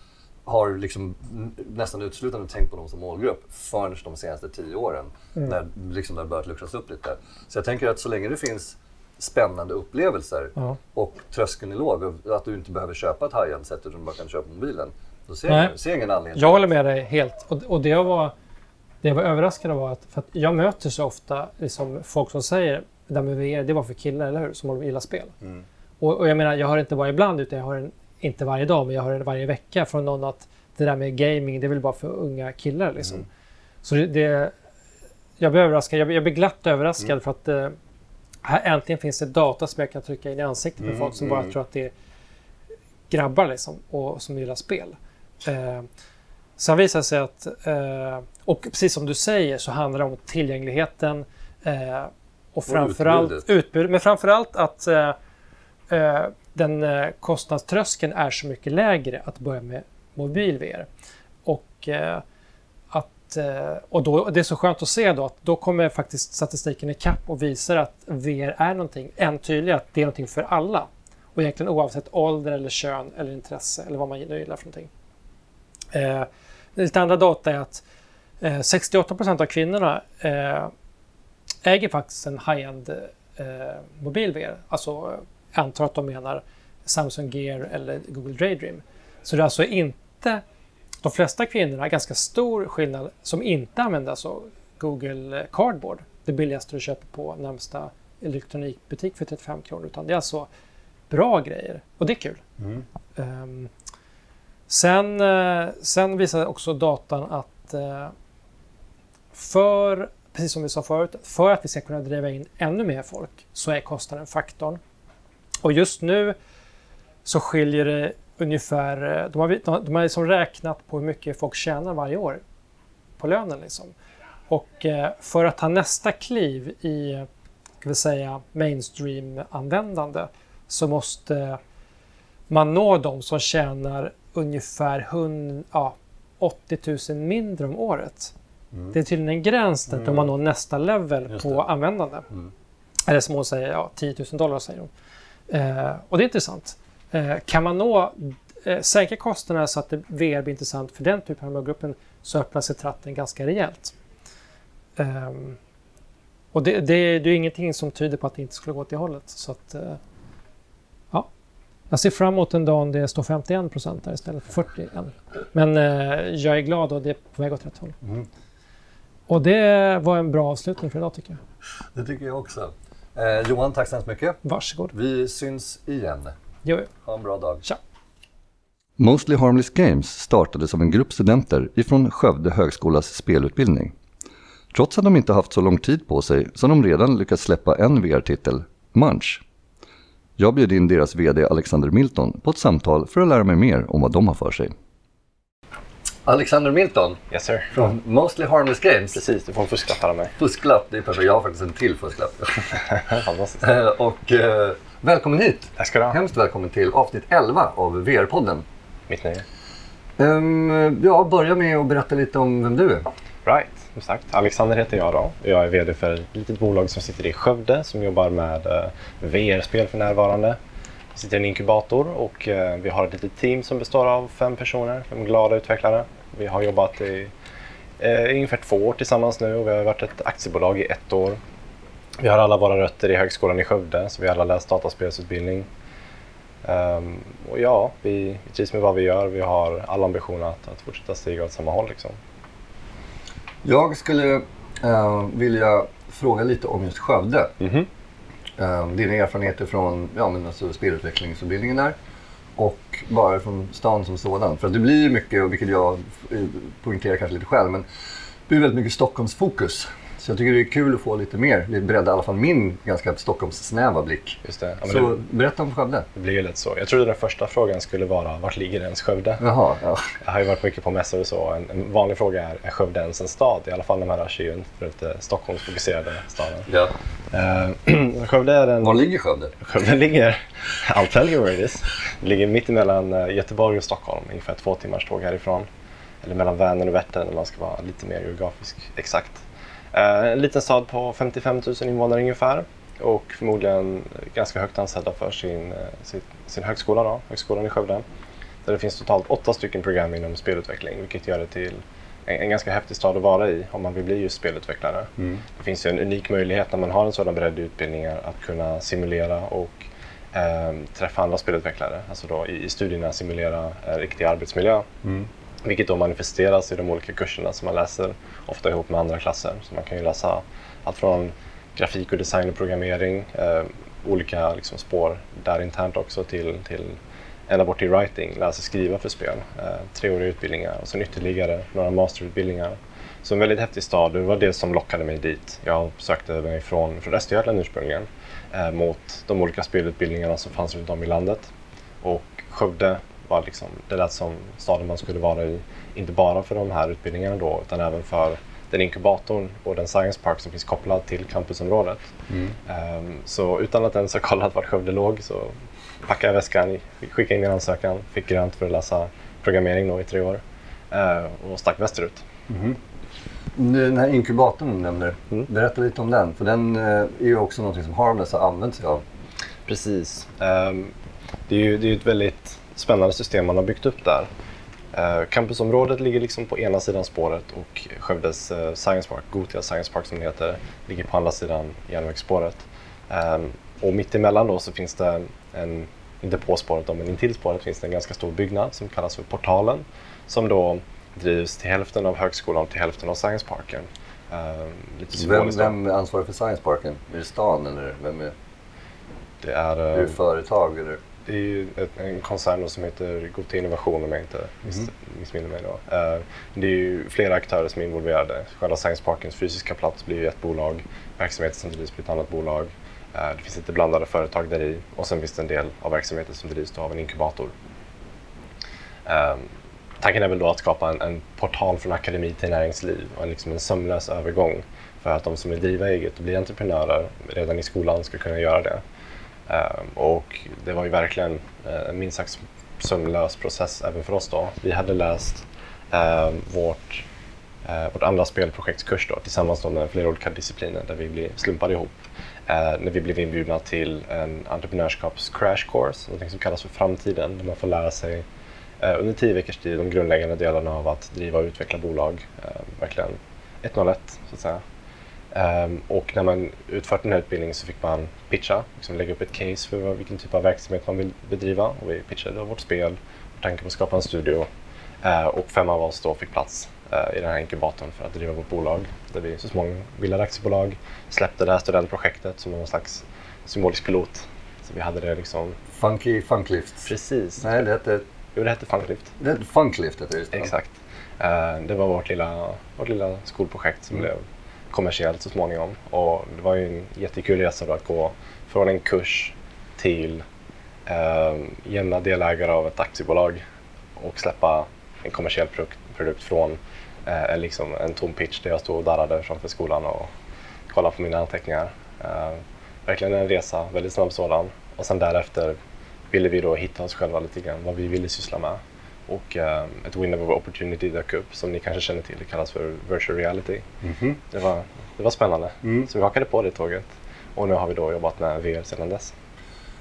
har liksom nästan uteslutande tänkt på dem som målgrupp förrän de senaste tio åren. Mm. När liksom det har börjat luckras upp lite. Så jag tänker att så länge det finns spännande upplevelser ja. och tröskeln är låg. Att du inte behöver köpa ett high-end set utan bara kan köpa mobilen. Då ser, Nej. jag, ser jag ingen anledning. Jag håller med dig helt. Och, och det, jag var, det jag var överraskad av var att, för att jag möter så ofta liksom, folk som säger VR, det var för killar, eller hur? Som gillar spel. Mm. Och, och, jag menar, jag hör inte bara ibland utan jag hör en, inte varje dag, men jag hör en varje vecka från någon att det där med gaming, det är väl bara för unga killar liksom. Mm. Så det, det, jag blir överraskad. Jag, jag blir glatt överraskad mm. för att eh, här äntligen finns det data som jag kan trycka in i ansiktet på Mm, folk som bara mm. tror att det är grabbar liksom, och som gillar spel. Eh, sen visar det sig att, eh, och precis som du säger så handlar det om tillgängligheten eh, och framförallt utbudet. utbud, men framförallt att eh, eh, den eh, kostnadströskeln är så mycket lägre att börja med mobil VR. Och, eh, att, eh, och då, det är så skönt att se då att då kommer faktiskt statistiken ikapp och visar att VR är någonting, än tydligare att det är någonting för alla. Och egentligen oavsett ålder eller kön eller intresse eller vad man nu gillar för någonting. Lite andra data är att eh, 68 procent av kvinnorna äger faktiskt en high-end eh, mobil VR. Alltså, jag antar att de menar Samsung Gear eller Google Daydream. Så det är alltså inte de flesta kvinnorna, ganska stor skillnad, som inte använder alltså Google Cardboard, det billigaste du köper på närmsta elektronikbutik för 35 kronor, utan det är alltså bra grejer och det är kul. Mm. Ehm, sen, eh, sen visar också datan att eh, för, precis som vi sa förut, för att vi ska kunna driva in ännu mer folk så är kostnaden faktorn. Och just nu så skiljer det ungefär, eh, de har, de, har liksom räknat på hur mycket folk tjänar varje år på lönen. Liksom. Och eh, för att ta nästa kliv i ska vi säga, mainstream-användande så måste man nå de som tjänar ungefär 100, ja, 80 000 mindre om året. Mm. Det är tydligen en gräns där Mm. man når nästa level på det. användande. Mm. Eller som hon säger, ja, 10 000 dollar säger hon. Eh, och det är intressant. Eh, kan man nå, eh, sänka kostnaderna så att det VR blir intressant för den typen av målgruppen så öppnar sig tratten ganska rejält. Ehm, och det, det, det är ingenting som tyder på att det inte skulle gå åt det hållet. Så att, eh, ja. Jag ser fram emot en dag det står 51 procent där istället för 41. Men eh, jag är glad och det är på väg åt rätt håll. Mm. Och det var en bra avslutning för idag tycker jag. Det tycker jag också. Eh, Johan, tack så hemskt mycket. Varsågod. Vi syns igen. Jo. Ha en bra dag. Tja. Mostly Harmless Games startade som en grupp studenter ifrån Skövde högskolas spelutbildning. Trots att de inte haft så lång tid på sig så har de redan lyckats släppa en VR-titel, Munch. Jag bjöd in deras VD Alexander Milton på ett samtal för att lära mig mer om vad de har för sig. Alexander Milton Yes sir. från Mostly Harmless Games. Precis, du får en fusklapp av mig. Fusklapp, det är perfekt. Jag har faktiskt en till fusklapp. Eh, och eh, välkommen hit! Tack ska du ha. Hemskt välkommen till avsnitt 11 av VR-podden. Mitt nöje. Um, ja, börja med att berätta lite om vem du är. Right, sagt. Alexander heter jag då. Jag är VD för ett litet bolag som sitter i Skövde som jobbar med eh, VR-spel för närvarande. Vi sitter i en inkubator och eh, vi har ett litet team som består av fem personer, fem glada utvecklare. Vi har jobbat i eh, ungefär två år tillsammans nu och vi har varit ett aktiebolag i ett år. Vi har alla våra rötter i Högskolan i Skövde så vi har alla läst dataspelsutbildning. Ehm, och ja, vi, vi trivs med vad vi gör. Vi har alla ambitioner att, att fortsätta stiga åt samma håll. Liksom. Jag skulle eh, vilja fråga lite om just Skövde. Mhm. Eh, dina erfarenheter från ja, men alltså spelutvecklingsutbildningen där och bara från stan som sådan. För att det blir ju mycket, och vilket jag eh, poängterar kanske lite själv, men det blir väldigt mycket Stockholmsfokus. Så jag tycker det är kul att få lite mer, lite bredda i alla fall min ganska Stockholmssnäva blick. Just det. Ja, Så det, berätta om Skövde. det blir ju lätt så. Jag trodde den första frågan skulle vara vart ligger ens Skövde? Jaha, ja. Jag har ju varit mycket på mässor och så. En, en vanlig fråga är, är Skövde ens en stad? I alla fall man rör sig runt eh, Stockholmsfokuserade staden. ja. Eh, Skövde är en... Var ligger Skövde? Skövde ligger, I'll tell you where it is. Det ligger mitt emellan eh, Göteborg och Stockholm, ungefär två timmars tåg härifrån. Eller mellan Vänern och Vättern om man ska vara lite mer geografiskt exakt. Eh, En liten stad på 55 000 invånare ungefär och förmodligen ganska högt ansedda för sin, eh, sin, sin högskola, då, Högskolan i Skövde. Där det finns totalt åtta stycken program inom spelutveckling vilket gör det till en, en ganska häftig stad att vara i om man vill bli just spelutvecklare. Det finns ju en unik möjlighet när man har en sådan bredd i utbildningar att kunna simulera och eh, träffa andra spelutvecklare. Alltså då i, i studierna simulera eh, riktig arbetsmiljö. Vilket då manifesteras i de olika kurserna som man läser, ofta ihop med andra klasser. Så man kan ju läsa allt från grafik och design och programmering, eh, olika liksom, spår där internt också till, till ända bort till writing, läsa sig skriva för spel. Eh, treåriga utbildningar och sen ytterligare några masterutbildningar Så en väldigt häftig stad. Det var det som lockade mig dit. Jag sökte mig från, från Östergötland ursprungligen eh, mot de olika spelutbildningarna som fanns runt om i landet. Och Skövde var liksom, det lät som staden man skulle vara i. Inte bara för de här utbildningarna då, utan även för den inkubatorn och den science park som finns kopplad till campusområdet. Mm. Um, så utan att ens ha kollat vart Skövde låg så packade jag väskan, skickade in min ansökan, fick grönt för att läsa programmering då i tre år uh, och stack västerut. Mm. Den här inkubatorn du nämner, mm. berätta lite om den. För den uh, är ju också något som Harmless har använt sig av. Precis. Um, det är ju det är ett väldigt spännande system man har byggt upp där. Uh, campusområdet ligger liksom på ena sidan spåret och Skövdes uh, Science Park, Gotia Science Park som det heter, ligger på andra sidan järnvägsspåret. Um, och mitt emellan då så finns det en, inte på spåret då, men intill spåret finns det en ganska stor byggnad som kallas för Portalen som då drivs till hälften av högskolan och till hälften av Science Parken. Lite vem, vem är ansvarig för Science Parken? Är det stan eller vem är det? Är, är det företag eller? Det är ju en koncern som heter Gothia Innovation om jag inte mm. missminner mig. Då. Uh, det är ju flera aktörer som är involverade. Själva Science Parkens fysiska plats blir ju ett bolag, verksamheten som drivs blir ett annat bolag. Uh, det finns lite blandade företag där i och sen finns det en del av verksamheten som drivs av en inkubator. Uh, tanken är väl då att skapa en, en, portal från akademi till näringsliv och en, liksom en sömlös övergång för att de som vill driva eget och bli entreprenörer redan i skolan ska kunna göra det. Ehm, och det var ju verkligen eh, en minst sagt sömlös process även för oss då. Vi hade läst uh, vårt, eh, vårt andra spelprojektskurs då, tillsammans då med flera olika discipliner där vi blev slumpade ihop. Eh, när vi blev inbjudna till en entreprenörskaps crash course, något som kallas för Framtiden, där man får lära sig under tio veckors tid de grundläggande delarna av att driva och utveckla bolag. Ehm, verkligen 101 så att säga. Um, och när man utfört den här utbildningen så fick man pitcha, liksom lägga upp ett case för vilken typ av verksamhet man vill bedriva. Och vi pitchade vårt spel, vår tanke på att skapa en studio. Uh, och fem av oss då fick plats uh, i den här inkubatorn för att driva vårt bolag. Där vi så småningom bildade aktiebolag, släppte det här studentprojektet som någon slags symbolisk pilot. Så vi hade det liksom... Funky Funklift? Precis. Nej, det hette... Jo, det hette Funklift. Det hette Funklift, hette det. Exakt. Uh, det var vårt lilla, vårt lilla skolprojekt som mm. blev kommersiellt så småningom. Och det var ju en jättekul resa då att gå från en kurs till eh, jämna delägare av ett aktiebolag och släppa en kommersiell produkt, produkt från eh, liksom en tom pitch där jag stod och darrade framför skolan och kollade på mina anteckningar. Eh, verkligen en resa, väldigt snabb sådan. Och sen därefter ville vi då hitta oss själva lite grann, vad vi ville syssla med. Och um, ett window of opportunity dök upp som ni kanske känner till. Det kallas för virtual reality. Mm -hmm. det, var, det var spännande. Mm. Så vi hakade på det tåget. Och nu har vi då jobbat med VR sedan dess.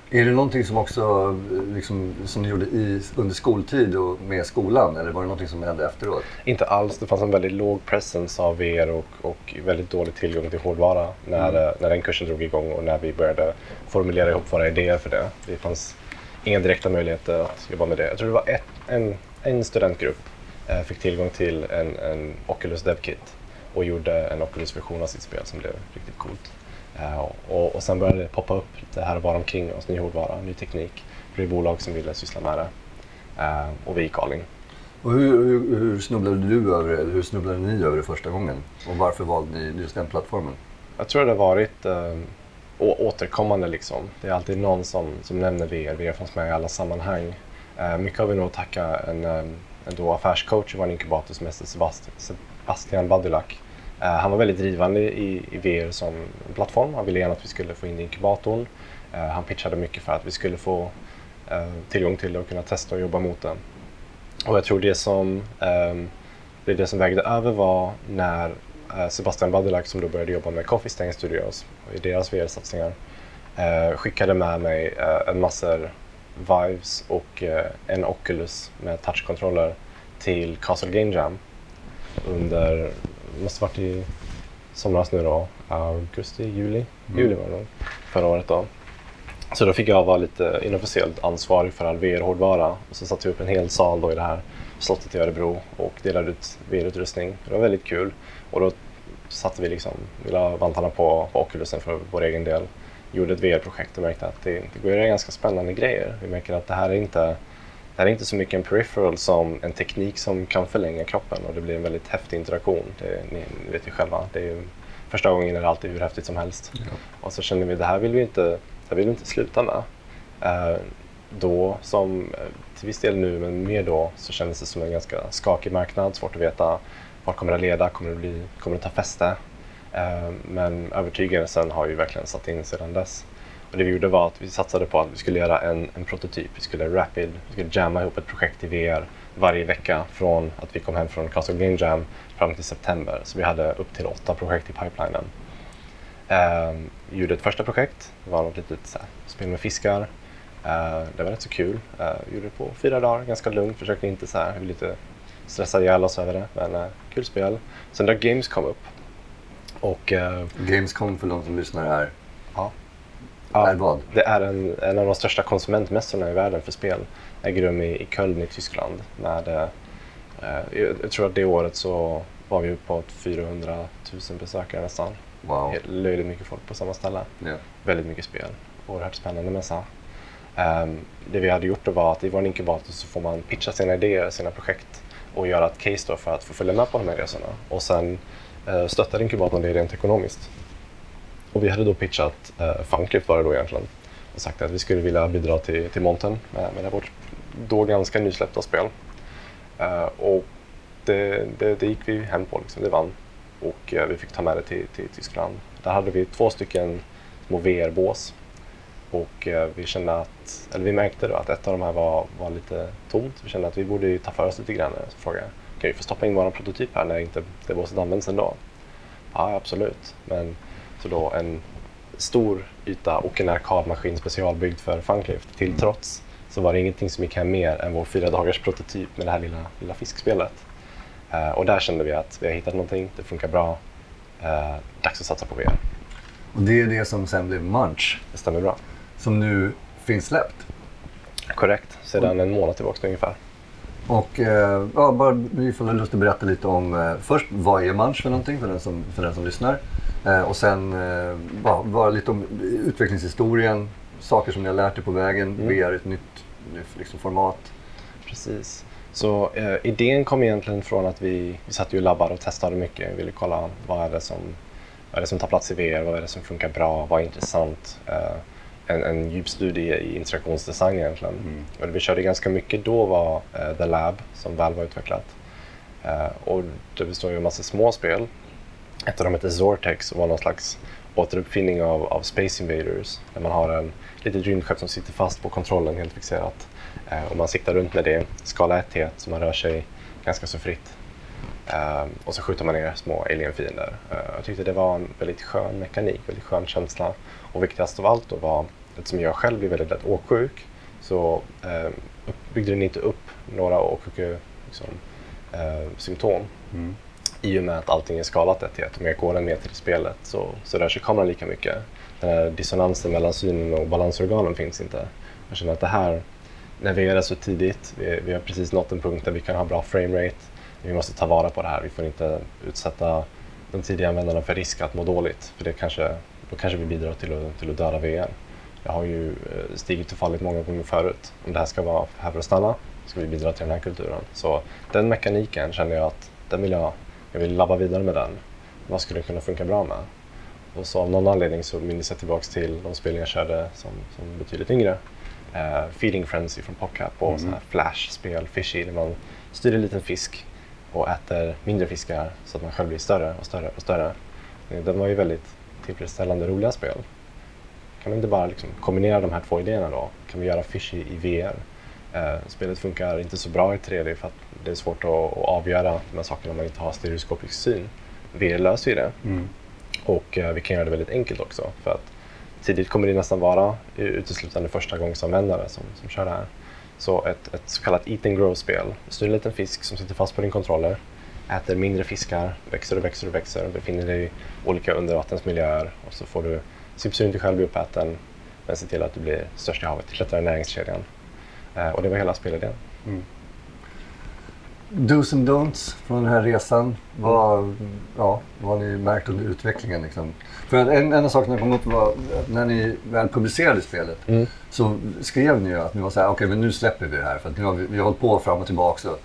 Är det någonting som också liksom, som ni gjorde i, under skoltid och med skolan eller var det någonting som hände efteråt? Inte alls. Det fanns en väldigt låg presence av VR och, och väldigt dålig tillgång till hårdvara när, mm. när den kursen drog igång och när vi började formulera ihop våra idéer för det. Det fanns inga direkta möjligheter att jobba med det. Jag tror det var ett, en, en studentgrupp eh, fick tillgång till en, en Oculus DevKit och gjorde en Oculus-version av sitt spel som blev riktigt coolt. Eh, och, och sen började det poppa upp lite här var omkring oss, ny hårdvara, ny teknik. Det blev bolag som ville syssla med det eh, och vi gick all in. Och hur, hur, hur, snubblade du över det, hur snubblade ni över det första gången? Och varför valde ni just den plattformen? Jag tror det har varit eh, återkommande liksom. Det är alltid någon som, som nämner VR. VR finns med i alla sammanhang. Eh, mycket har vi nog att tacka en, eh, en då affärscoach i vår inkubator som heter Sebastian, Badulak. Eh, han var väldigt drivande i, i VR som plattform. Han ville gärna att vi skulle få in inkubatorn. Eh, han pitchade mycket för att vi skulle få eh, tillgång till det och kunna testa och jobba mot det. Och jag tror det som, eh, det, det som vägde över var när Sebastian Badilak som då började jobba med Coffee Stain Studios i deras VR-satsningar eh, skickade med mig eh, en massor Vives och en Oculus med touchkontroller till Castle Game Jam under, måste varit i somras nu då, augusti, juli, mm. juli var det nog, förra året då. Så då fick jag vara lite inofficiellt ansvarig för all VR-hårdvara och så satte vi upp en hel sal då i det här slottet i Örebro och delade ut VR-utrustning. Det var väldigt kul och då satte vi liksom, vi la vantarna på, på Oculusen för vår egen del. Gjorde ett VR-projekt och märkte att det, det går att göra ganska spännande grejer. Vi märker att det här är inte det här är inte så mycket en peripheral som en teknik som kan förlänga kroppen och det blir en väldigt häftig interaktion. Det, ni, vet ju själva. Det är ju, första gången är det alltid hur häftigt som helst. Ja. Och så känner vi det här vill vi inte, det här vill vi inte sluta med. Eh, då, som eh, till viss del nu, men mer då, så kändes det som en ganska skakig marknad. Svårt att veta vart kommer det leda, kommer det, bli, kommer det ta fäste? Eh, men övertygelsen har ju verkligen satt in sedan dess. Och det vi gjorde var att vi satsade på att vi skulle göra en, en prototyp. Vi skulle rapid, vi skulle jamma ihop ett projekt i VR varje vecka från att vi kom hem från Castle Game Jam fram till september. Så vi hade upp till åtta projekt i pipelinen. Um, vi gjorde ett första projekt, det var något litet så här, spel med fiskar. Uh, det var rätt så kul. Uh, vi gjorde det på fyra dagar, ganska lugnt. Försökte inte så här, lite stressa ihjäl oss över det. Men uh, kul spel. Sen dök Games kom upp. Och, uh, Gamescom för de som lyssnar är, ja, är vad? det är en, en av de största konsumentmässorna i världen för spel. Äger rum i, i Köln i Tyskland. Med, eh, jag, jag tror att det året så var vi på 400 000 besökare nästan. Wow. Löjligt mycket folk på samma ställe. Ja. Väldigt mycket spel. Oerhört spännande mässa. Ehm, det vi hade gjort då var att i vår inkubator så får man pitcha sina idéer, sina projekt och göra ett case då för att få följa med på de här resorna. Och sen eh, stöttar inkubatorn det rent ekonomiskt. Och vi hade då pitchat, eh, Funclift var det då egentligen, och sagt att vi skulle vilja bidra till, till Monten eh, med, med vårt då ganska nysläppta spel. Eh, och det, det, det gick vi hem på, liksom. det vann. Och eh, vi fick ta med det till, till Tyskland. Där hade vi två stycken små VR-bås. Och eh, vi kände att, eller vi märkte då att ett av de här var, var lite tomt. Vi kände att vi borde ju ta för oss lite grann. Frågade jag, kan vi få stoppa in vår prototyp här när inte det båset används ändå? Ja, absolut. Men så då en stor yta och en arkadmaskin specialbyggd för Funclift till trots så var det ingenting som gick hem mer än vår fyra dagars prototyp med det här lilla, lilla fiskspelet. Eh, och där kände vi att vi har hittat någonting, det funkar bra, eh, dags att satsa på VR. Och det är det som sen blev Munch, Det stämmer bra. Som nu finns släppt. Korrekt, sedan en månad tillbaka ungefär. Och eh, ja, bara, vi får lust att berätta lite om eh, först vad är Munch för någonting för den som, för den som lyssnar. Eh, och sen eh, bara, bara lite om utvecklingshistorien, saker som ni har lärt er på vägen, Mm. VR är ett nytt, nytt liksom, format. Precis. Så eh, idén kom egentligen från att vi, vi satt ju och labbade och testade mycket. Vi ville kolla vad är, det som, vad är det som tar plats i VR, vad är det som funkar bra, vad är intressant. Eh, en, en djupstudie i interaktionsdesign egentligen. Och det vi körde ganska mycket då var eh, The Lab som Valve har utvecklat. Eh, och det består ju av en massa små spel. Ett av dem heter Zortex och var någon slags återuppfinning av, av Space Invaders. Där man har en litet rymdskepp som sitter fast på kontrollen helt fixerat. Eh, och man siktar runt med det, skala 1 till 1, så man rör sig ganska så fritt. Eh, och så skjuter man ner små alien-fiender. Eh, jag tyckte det var en väldigt skön mekanik, väldigt skön känsla. Och viktigast av allt då var, eftersom jag själv blir väldigt lätt åksjuk, så eh, byggde den inte upp några åksjuke liksom, eh, symptom. I och med att allting är skalat 1 till 1. Om jag går en meter i spelet så, så rör sig kameran lika mycket. Den här dissonansen mellan synen och balansorganen finns inte. Jag känner att det här, är så tidigt, vi, vi har precis nått en punkt där vi kan ha bra framerate. Vi måste ta vara på det här. Vi får inte utsätta de tidiga användarna för risk att må dåligt. För det kanske, då kanske vi bidrar till att, till att döda VR. Jag har ju eh, stigit och fallit många gånger förut. Om det här ska vara här för att stanna ska vi bidra till den här kulturen. Så den mekaniken känner jag att den vill jag, jag vill labba vidare med den. Vad skulle det kunna funka bra med? Och så av någon anledning så minns jag tillbaks till de spel jag körde som, som betydligt yngre. Eh, Feeding Frenzy från PopCap och så här Flash-spel, Fishy, där man styr en liten fisk och äter mindre fiskar så att man själv blir större och större och större. Eh, Den var ju väldigt tillfredsställande roliga spel. Kan vi inte bara liksom kombinera de här två idéerna då? Kan vi göra Fishy i VR? Eh, spelet funkar inte så bra i 3D för att det är svårt att, att avgöra de här sakerna om man inte har stereoskopisk syn. VR löser ju det. Och eh, vi kan göra det väldigt enkelt också. För att tidigt kommer det nästan vara uteslutande första gångsanvändare som, som kör det här. Så ett, ett så kallat eat and grow-spel. Du styr en liten fisk som sitter fast på din kontroller, äter mindre fiskar, växer och växer och växer, befinner dig i olika undervattensmiljöer och så får du så du inte själv bli uppäten men se till att du blir störst i havet, klättrar i näringskedjan. Eh, och det var hela spelidén. Dos and don'ts från den här resan. Vad, ja, vad har ni märkt under utvecklingen? Liksom? För en, en av sakerna kom upp var att när ni väl publicerade spelet Mm. så skrev ni ju att ni var så här, okej men nu släpper vi det här för att nu har vi, vi har hållit på fram och tillbaka. Så,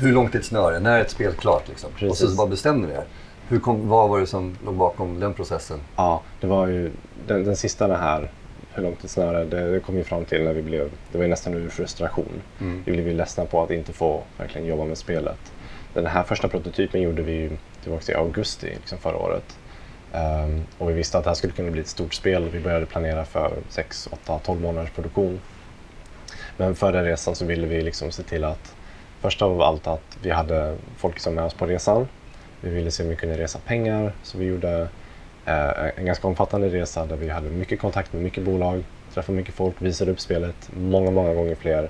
hur långt är ett snöre? När är ett spel klart? Liksom? Och så, bara bestämde ni er. Hur kom, vad var det som låg bakom den processen? Ja, det var ju den, den sista den här, hur långt det snöre, det, det kom ju fram till när vi blev, det var ju nästan ur frustration. Mm. Vi blev ju ledsna på att inte få verkligen jobba med spelet. Den här första prototypen gjorde vi ju tillbaka i augusti liksom förra året. Ehm, och vi visste att det här skulle kunna bli ett stort spel. Vi började planera för 6, 8, 12 månaders produktion. Men för den resan så ville vi liksom se till att först av allt att vi hade folk som med oss på resan. Vi ville se om vi kunde resa pengar så vi gjorde eh, en ganska omfattande resa där vi hade mycket kontakt med mycket bolag, träffade mycket folk, visade upp spelet många, många gånger fler.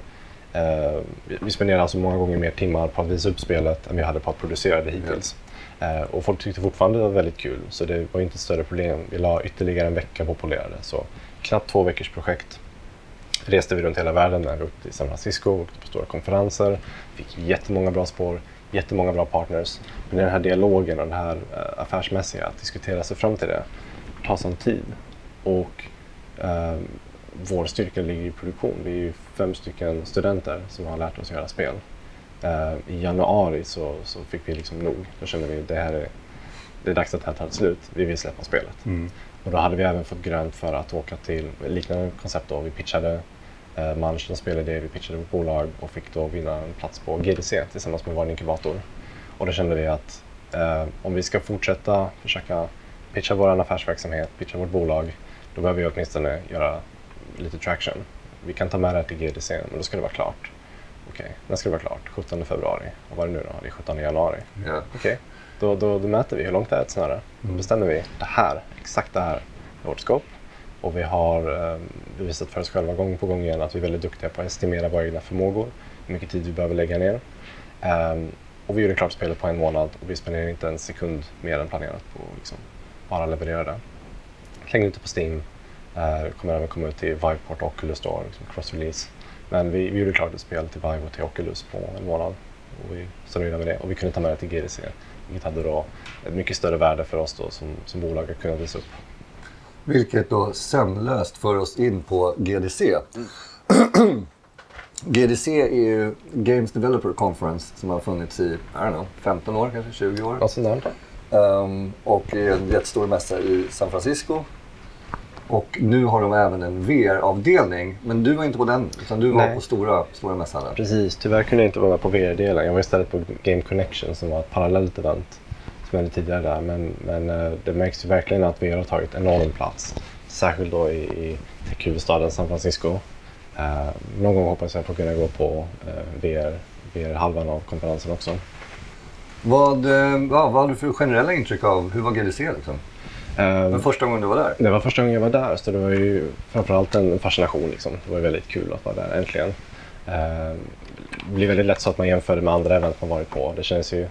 Eh, vi- spenderade alltså många gånger mer timmar på att visa upp spelet än vi hade på att producera det hittills. Eh, och folk tyckte fortfarande det var väldigt kul så det var inte ett större problem. Vi la ytterligare en vecka på att polera det. Så knappt två veckors projekt reste vi runt hela världen. Vi åkte till San Francisco, åkte på stora konferenser, fick jättemånga bra spår, jättemånga bra partners. Men den här dialogen och det här eh, affärsmässiga, att diskutera sig fram till det, tar sån tid. Och eh, vår styrka ligger i produktion. Vi är ju fem stycken studenter som har lärt oss göra spel. Eh, I januari så, så fick vi liksom nog. Då kände vi att det här är, det är dags att det här tar slut. Vi vill släppa spelet. Och då hade vi även fått grönt för att åka till liknande koncept. Då. Vi pitchade eh, Munch, en spelidé, vi pitchade vårt bolag och fick då vinna en plats på GDC tillsammans med vår inkubator. Och då kände vi att eh, om vi ska fortsätta försöka pitcha vår affärsverksamhet, pitcha vårt bolag, då behöver vi åtminstone göra lite traction. Vi kan ta med det här till GDC, men då ska det vara klart. Okej, när ska det vara klart? 17 februari. Och vad är det nu då? Det är 17 januari. Ja. Okej, då, då, då mäter vi hur långt det är ett snöre. Då bestämmer vi det här, exakt det här är vårt scope. Och vi har eh, bevisat för oss själva gång på gång igen att vi är väldigt duktiga på att estimera våra egna förmågor, hur mycket tid vi behöver lägga ner. Ehm, och vi gjorde klart spelet på en månad och vi spenderade inte en sekund mer än planerat på att liksom, bara leverera det. Slängde ut det på Steam, eh, kommer även komma ut till Viveport och Oculus då, liksom cross-release. Men vi, vi gjorde klart ett spel till Vive och till Oculus på en månad. Och vi stod nöjda med det. Och vi kunde ta med det till GDC. Vilket hade då ett mycket större värde för oss då som, som bolag att kunna visa upp. Vilket då sömlöst för oss in på GDC. GDC är ju Games Developer Conference som har funnits i, I don't know, 15 år, kanske 20 år. Något sånt. Ehm, och är en jättestor mässa i San Francisco. Och nu har de även en VR-avdelning. Men du var inte på den, utan du var Nej. på stora, stora mässan. Precis, tyvärr kunde jag inte vara på VR-delen. Jag var istället på Game Connection som var ett parallellt event hade tidigare där. Men, men eh, det märks ju verkligen att VR har tagit enorm plats. Särskilt då i, i techhuvudstaden San Francisco. Eh, någon gång hoppas jag få kunna gå på eh, VR, VR-halvan av konferensen också. Vad, eh, ja, vad hade du för generella intryck av, hur var GDC liksom? Eh, Den första gången du var där? Det var första gången jag var där, så det var ju framförallt en fascination. Liksom. Det var väldigt kul att vara där äntligen. Eh, det blir väldigt lätt så att man jämför det med andra event man varit på. Det känns ju,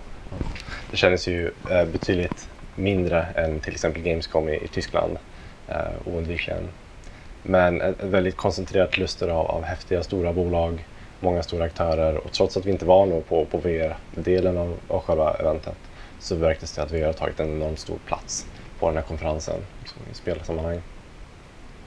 det kändes ju eh, betydligt mindre än till exempel Gamescom i, i Tyskland. Eh, oundvikligen. Men ett, ett väldigt koncentrerat kluster av, av häftiga stora bolag, många stora aktörer och trots att vi inte var nog på, på VR-delen av, av själva eventet så verkades det att VR har tagit en enormt stor plats på den här konferensen liksom, i spelsammanhang.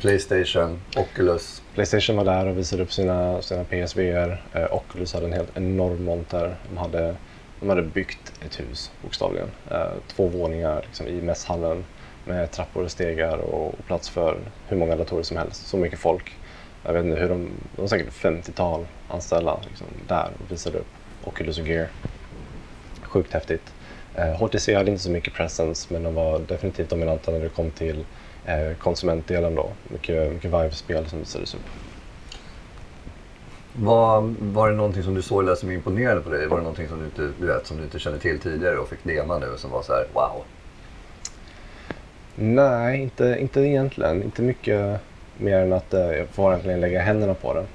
Playstation, Oculus. Playstation var där och visade upp sina, sina PSVR. Eh, Oculus hade en helt enorm monter. De hade, de hade byggt ett hus, bokstavligen. Eh, två våningar liksom, i mässhallen med trappor och stegar och, och plats för hur många datorer som helst. Så mycket folk. Jag vet inte hur de, de var säkert 50-tal anställda liksom, där och visade upp Oculus och Gear. Sjukt häftigt. Eh, HTC hade inte så mycket presence men de var definitivt dominanta när det kom till eh, konsumentdelen då. Mycket, mycket Vive-spel som visades upp. Var, var det någonting som du såg eller som imponerade på dig? Var det någonting som du inte, du vet, som du inte kände till tidigare och fick dema nu som var så här wow? Nej, inte, inte egentligen. Inte mycket mer än att eh, jag får egentligen lägga händerna på det.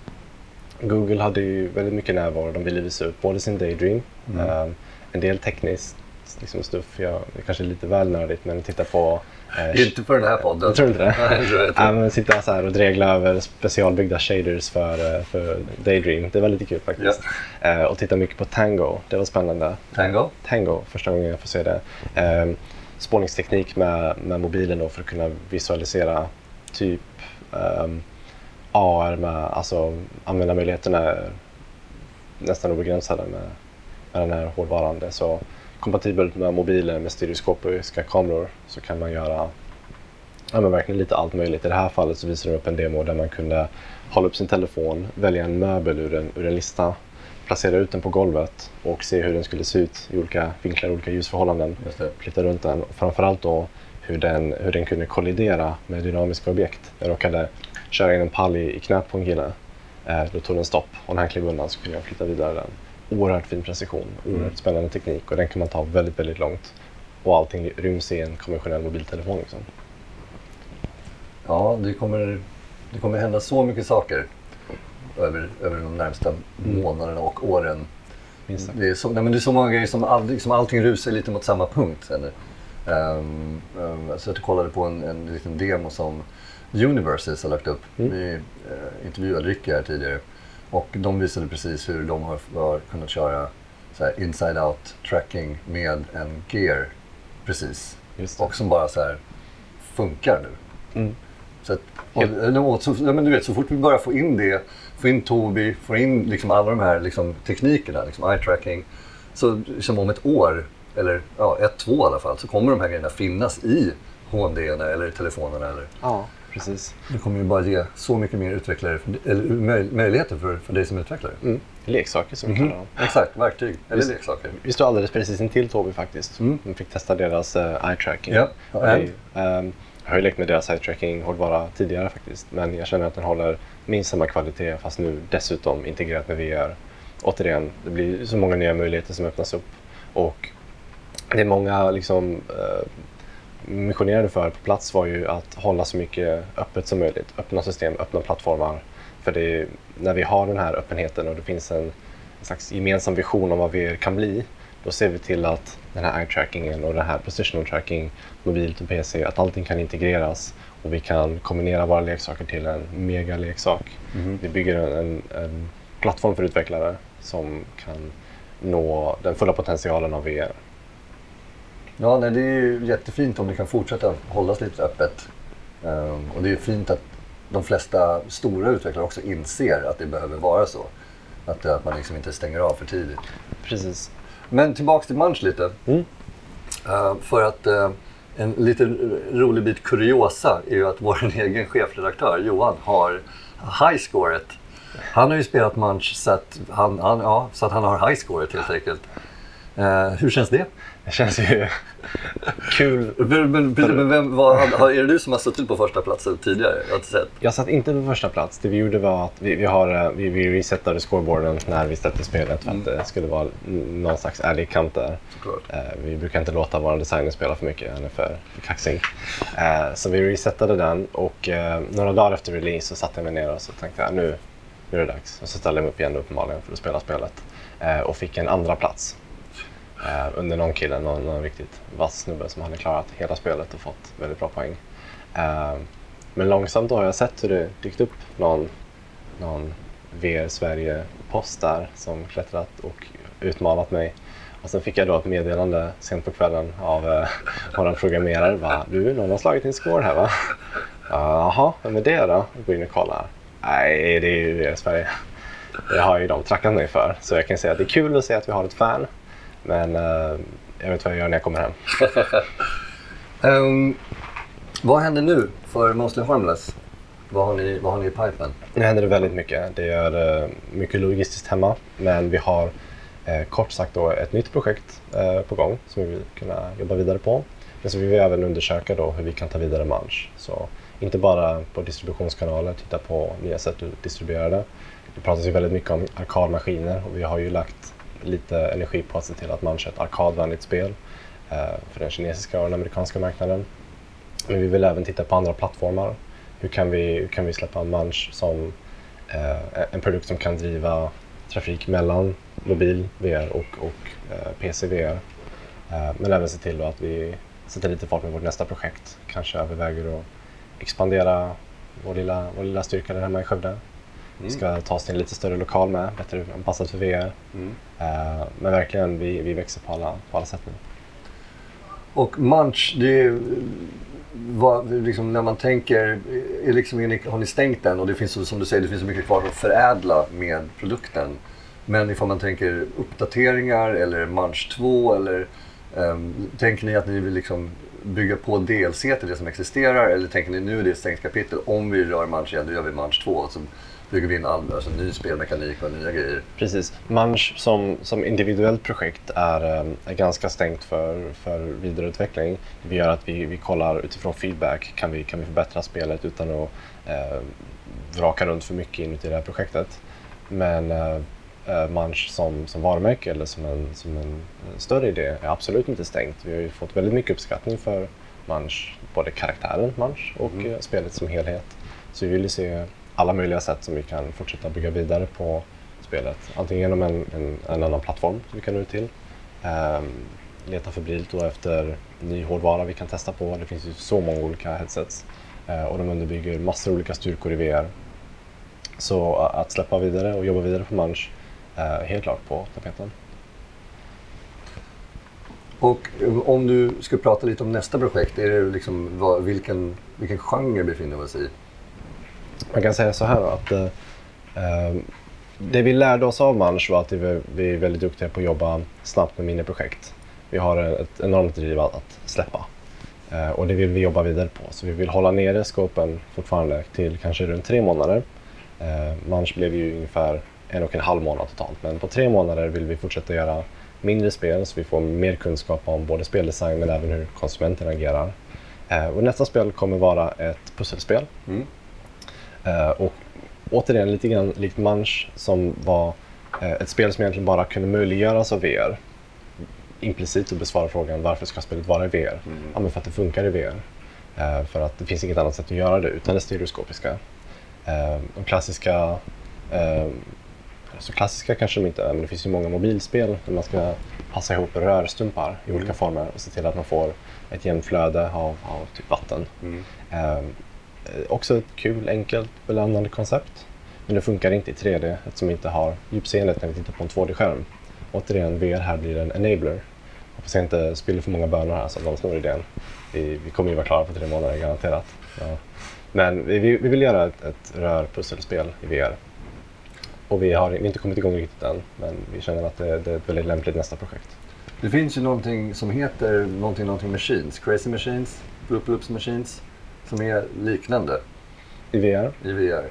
Google hade ju väldigt mycket närvaro. De ville visa upp både sin Daydream, Mm. eh, en del tekniskt liksom, stuff. Jag, kanske är lite väl nördigt men titta på... Eh, Inte för den här podden. jag tror inte det. Nej, tror inte. Ja, men sitta så här och dregla över specialbyggda shaders för, eh, för Daydream. Det var lite kul faktiskt. Eh, och titta mycket på Tango. Det var spännande. Tango? Tango, första gången jag får se det. Eh, spårningsteknik med, med mobilen då för att kunna visualisera typ ehm, AR med, alltså användarmöjligheterna är nästan obegränsade med, med den här hårdvaran. Så kompatibelt med mobilen med stereoskopiska kameror så kan man göra ja, men verkligen lite allt möjligt. I det här fallet så visar de upp en demo där man kunde hålla upp sin telefon, välja en möbel ur en, ur en lista, placera ut den på golvet och se hur den skulle se ut i olika vinklar, olika ljusförhållanden. Flytta runt den och framförallt då hur den, hur den kunde kollidera med dynamiska objekt. Jag råkade köra in en pall i, i knät på en kille. Eh, då tog den stopp och när han klev undan så kunde jag flytta vidare den. Oerhört fin precision, oerhört spännande teknik och den kan man ta väldigt, väldigt långt. Och allting ryms i en konventionell mobiltelefon. Liksom. Ja, det kommer, det kommer hända så mycket saker över, över de närmsta månaderna och åren. Minst. Det är, så, nej, men det är så många grejer som, aldrig, som allting rusar lite mot samma punkt. Eller? Um, um, så jag kollade på en, en liten demo som Universes har lagt upp. Vi eh, intervjuade Ricky här tidigare. Och de visade precis hur de har, har kunnat köra inside out tracking med en gear. Precis. Och som bara så här funkar nu. Mm. Så, att, och, så, men du vet, så fort vi börjar få in det, få in Tobii, få in liksom alla de här liksom, teknikerna, liksom eye tracking. Så liksom om ett år, eller ja, ett, två i alla fall, så kommer de här grejerna finnas i HMD eller telefonerna. Eller, Ja, precis. det kommer ju bara ge så mycket mer utvecklare, eller möj, möjligheter för, för dig som utvecklare. Mm. Leksaker som vi kallar dem. Exakt, verktyg eller Visst. leksaker. Vi står alldeles precis intill Tobii faktiskt. Mm. Vi fick testa deras uh, eye tracking. Ja, är en? ju, ehm, jag har ju lekt med deras eye tracking hårdvara tidigare faktiskt. Men jag känner att den håller minst samma kvalitet fast nu dessutom integrerat med VR. Återigen, det blir så många nya möjligheter som öppnas upp. Och det många liksom, uh, missionerade för på plats var ju att hålla så mycket öppet som möjligt. Öppna system, öppna plattformar. För det är, när vi har den här öppenheten och det finns en, en slags gemensam vision om vad VR kan bli, då ser vi till att den här eye-trackingen och den här positional tracking, mobilt och PC, att allting kan integreras och vi kan kombinera våra leksaker till en mega-leksak. Vi bygger en, en, en plattform för utvecklare som kan nå den fulla potentialen av VR. Ja, nej, det är ju jättefint om det kan fortsätta hållas lite öppet. Ehm, och det är fint att de flesta stora utvecklare också inser att det behöver vara så. Att, att man liksom inte stänger av för tidigt. Precis. Men tillbaks till Munch lite. Mm. Eh, för att eh, en lite rolig bit kuriosa är ju att vår egen chefredaktör Johan har highscoret. Han har ju spelat Munch så att han, han, ja, så att han har highscoret helt enkelt. Eh, hur känns det? Det känns ju kul. Men, men, men vem, vad, är det du som har suttit på första platsen tidigare? Jag har inte sett. Jag satt inte på första plats. Det vi gjorde var att vi, vi, har, eh, vi, vi resetade scoreboarden när vi släppte spelet för att det skulle vara någon slags ärlig kamp där. Eh, vi brukar inte låta våra designer spela för mycket, han är för, för kaxig. Eh, så vi resetade den och eh, några dagar efter release så satte jag mig ner och så tänkte jag nu, nu är det dags. Och så ställde jag mig upp igen uppenbarligen för att spela spelet. Eh, och fick en andra plats eh, under någon kille, någon, någon riktigt vass snubbe som hade klarat hela spelet och fått väldigt bra poäng. Eh, men långsamt då har jag sett hur det dykt upp någon, någon VR Sverige-post där som klättrat och utmanat mig. Och sen fick jag då ett meddelande sent på kvällen av eh, vår programmerare. Bara, du, någon har slagit din score här va? Jaha, vem är det då? Jag går in och kollar. Nej, det är ju VR Sverige. Det har ju de trackat mig för. Så jag kan säga att det är kul att se att vi har ett fan. Men eh, jag vet vad jag gör när jag kommer hem. Ehm, vad händer nu för Mostly Harmless? Vad har ni, vad har ni i pipen? Nu händer det väldigt mycket. Det är eh, mycket logistiskt hemma. Men vi har eh, kort sagt då ett nytt projekt på gång som vi vill kunna jobba vidare på. Men så vill vi även undersöka då hur vi kan ta vidare Munch. Så inte bara på distributionskanaler, titta på nya sätt att distribuera det. Det pratas ju väldigt mycket om arkadmaskiner och vi har ju lagt lite energi på att se till att Munch är ett arkadvänligt spel eh, för den kinesiska och den amerikanska marknaden. Men vi vill även titta på andra plattformar. Hur kan vi, hur kan vi släppa Munch som eh, en produkt som kan driva trafik mellan mobil VR och, och eh, PC VR. Eh, men även se till att vi sätter lite fart med vårt nästa projekt. Kanske överväger att expandera vår lilla, vår lilla styrka där hemma i Skövde. Vi ska ta oss till en lite större lokal med, bättre anpassad för VR. Eh, men verkligen, vi, vi växer på alla, på alla sätt nu. Och Munch, det vad, liksom, när man tänker, är liksom, har ni stängt den och det finns som du säger, det finns så mycket kvar att förädla med produkten. Men ifall man tänker uppdateringar eller Munch 2 eller ehm, tänker ni att ni vill liksom bygga på DLC till det som existerar eller tänker ni nu är det ett stängt kapitel, om vi rör Munch igen då gör vi Munch 2 och så bygger vi in all, alltså, ny spelmekanik och nya grejer. Precis. Munch som, som individuellt projekt är, eh, är ganska stängt för, för vidareutveckling. Det gör att vi, vi kollar utifrån feedback, kan vi, kan vi förbättra spelet utan att eh, vraka runt för mycket inuti det här projektet. Men eh, eh, Munch som, som varumärke eller som en, som en eh, större idé är absolut inte stängt. Vi har ju fått väldigt mycket uppskattning för Munch, både karaktären Munch och eh, spelet som helhet. Så vi vill ju se alla möjliga sätt som vi kan fortsätta bygga vidare på spelet. Antingen genom en, en, en annan plattform som vi kan nå ut till. Um, leta febrilt då efter ny hårdvara vi kan testa på. Det finns ju så många olika headsets. uh, och de underbygger massor av olika styrkor i VR. Så uh, att släppa vidare och jobba vidare på Munch eh, är helt klart på tapeten. Och eh, om du skulle prata lite om nästa projekt, är det liksom, vad, vilken, vilken genre befinner vi oss i? Man kan säga så här då, att eh, det vi lärde oss av Munch var att vi, vi är väldigt duktiga på att jobba snabbt med miniprojekt. Vi har ett enormt driv att släppa eh, och det vill vi jobba vidare på. Så vi vill hålla nere scopen fortfarande till kanske runt tre månader. Eh, Munch blev ju ungefär en och en halv månad totalt men på tre månader vill vi fortsätta göra mindre spel så vi får mer kunskap om både speldesign men även hur konsumenten agerar. Eh, och nästa spel kommer vara ett pusselspel Mm och återigen lite grann likt Munch som var eh, ett spel som egentligen bara kunde möjliggöras av VR. Implicit att besvara frågan varför ska spelet vara i VR? Ja, men för att det funkar i VR. Eh, för att det finns inget annat sätt att göra det utan det stereoskopiska. Eh, de klassiska, eh, så klassiska kanske de inte är, men det finns ju många mobilspel där man ska passa ihop rörstumpar i olika former och se till att man får ett jämnt flöde av, av typ vatten. Eh, Eh, Eh, också ett kul, enkelt, belönande koncept. Men det funkar inte i 3D eftersom vi inte har djupseendet när vi tittar på en 2D-skärm. Återigen, VR här blir en enabler. Hoppas jag inte spiller för många bönor här så att de snor idén. Vi, vi kommer ju vara klara på tre månader garanterat. Ja. Men vi, vi vi vill göra ett, ett rörpusselspel i VR. Och vi har, vi har inte kommit igång riktigt än, men vi känner att det, det är ett väldigt lämpligt nästa projekt. Det finns ju någonting som heter någonting, någonting Machines, Crazy Machines, Bloop Bloops Machines, som är liknande I VR. i VR.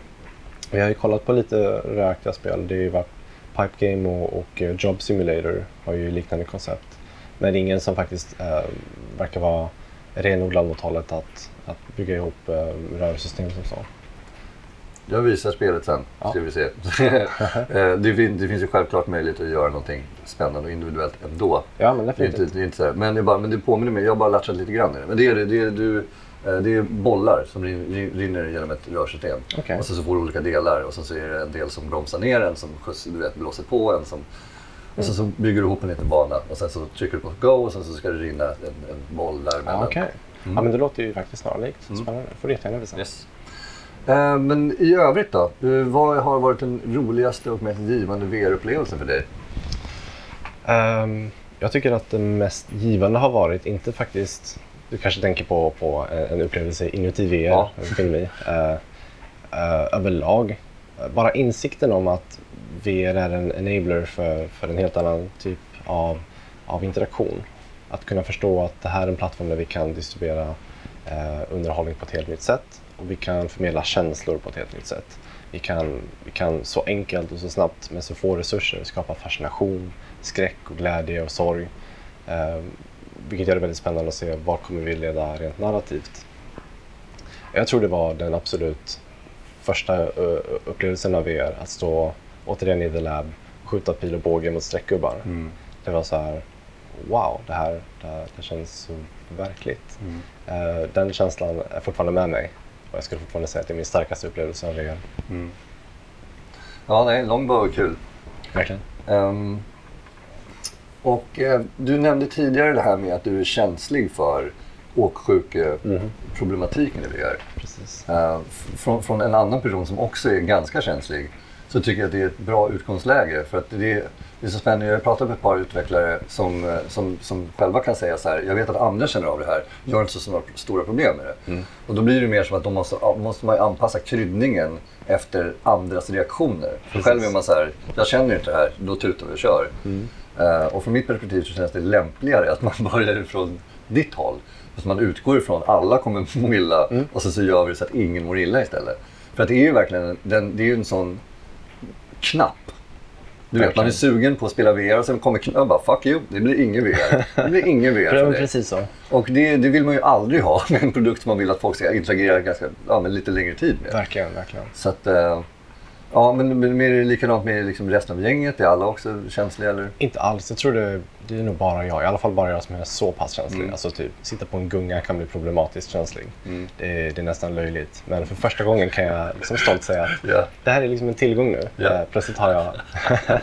Vi har ju kollat på lite rökta spel. Det har ju varit Pipe Game och, och eh, Job Simulator har ju liknande koncept. Men det är ingen som faktiskt eh, verkar vara renodlad mot hållet att, att bygga ihop eh, rörsystem som så. Jag visar spelet sen, Ja. ska vi se. Eh, det, fin- det finns ju självklart möjlighet att göra någonting spännande och individuellt ändå. Ja, men Det är inte, definitivt. det är inte så här. Men, är bara, men det påminner mig, jag har bara latchat lite grann i det. Men det är, det, det är, du, det är bollar som rin- rin- rinner genom ett rörsystem. Okej. Och sen så får du olika delar och sen så är det en del som bromsar ner, en som skjuts, du vet, blåser på, en som... Och sen så bygger du ihop en liten bana och sen så trycker du på go och sen så ska det rinna en, en boll där Ja, Okej. Ja, men det låter ju faktiskt snarlikt. Spännande. får du jättegärna visa. Yes. Eh, men i övrigt då? Eh, vad har varit den roligaste och mest givande VR-upplevelsen för dig? Ehm, jag tycker att det mest givande har varit, inte faktiskt, du kanske tänker på, på eh, en upplevelse inuti VR, Ja. kring mig, eh, eh, överlag. Bara insikten om att VR är en enabler för, för en helt annan typ av, av interaktion. Att kunna förstå att det här är en plattform där vi kan distribuera eh, underhållning på ett helt nytt sätt och vi kan förmedla känslor på ett helt nytt sätt. Vi kan, vi kan så enkelt och så snabbt med så få resurser skapa fascination, skräck och glädje och sorg. Eh, vilket gör det väldigt spännande att se var kommer vi leda rent narrativt. Jag tror det var den absolut första ö, upplevelsen av VR, att stå återigen i The Lab och skjuta pil och båge mot streckgubbar. Det var så här, wow, det här, det, här, det känns så verkligt. Eh, den känslan är fortfarande med mig. Och jag skulle fortfarande säga att det är min starkaste upplevelse av VR. Ja, nej, Longbow är kul. Verkligen. Ehm, Och eh, du nämnde tidigare det här med att du är känslig för åksjukeproblematiken i VR. Precis. Eh, från, från en annan person som också är ganska känslig så tycker jag att det är ett bra utgångsläge. För att det, är, det är så spännande. Jag har pratat med ett par utvecklare som, eh, som, som själva kan säga så här. Jag vet att andra känner av det här. Jag har inte så stora, stora problem med det. Och då blir det mer som att de måste, måste man anpassa kryddningen efter andras reaktioner. För själv är man så här, jag känner inte det här, då tutar vi och kör. Eh, och från mitt perspektiv så känns det lämpligare att man börjar ifrån ditt håll. Så man utgår ifrån alla kommer må illa och så, så gör vi det så att ingen mår illa istället. För att det är ju verkligen en- den, det är ju en sån knapp. Du vet, man är sugen på att spela VR och sen kommer knappen bara fuck you, det blir ingen VR. Det blir ingen VR för dig. precis så. Och det, det vill man ju aldrig ha med en produkt som man vill att folk ska interagera ganska, ja, lite längre tid med. Verkligen, verkligen. Så att, eh, ja men, men är det likadant med liksom resten av gänget? Är alla också känsliga eller? Inte alls. Jag tror det, det är nog bara jag. I alla fall bara jag som är så pass känslig. Mm. Alltså typ, sitta på en gunga kan bli problematiskt känslig. Mm. Det, är, det är nästan löjligt. Men för första gången kan jag liksom stolt säga att Ja. det här är liksom en tillgång nu. Eh, plötsligt har jag...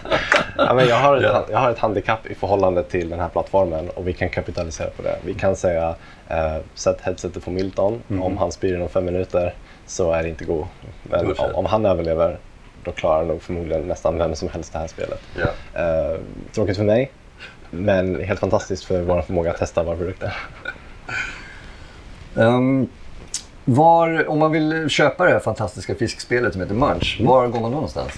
ja, men jag, har ett, Ja. jag har ett handikapp i förhållande till den här plattformen och vi kan kapitalisera på det. Vi kan säga eh, sätt headsetet på Milton. Mm. Om han spyr inom fem minuter så är det inte god. Men om, om han överlever då klarar nog förmodligen nästan vem som helst det här spelet. Eh, tråkigt för mig, men helt fantastiskt för vår förmåga att testa våra produkter. Ehm, var, om man vill köpa det här fantastiska fiskspelet som heter Munch, var går man någonstans?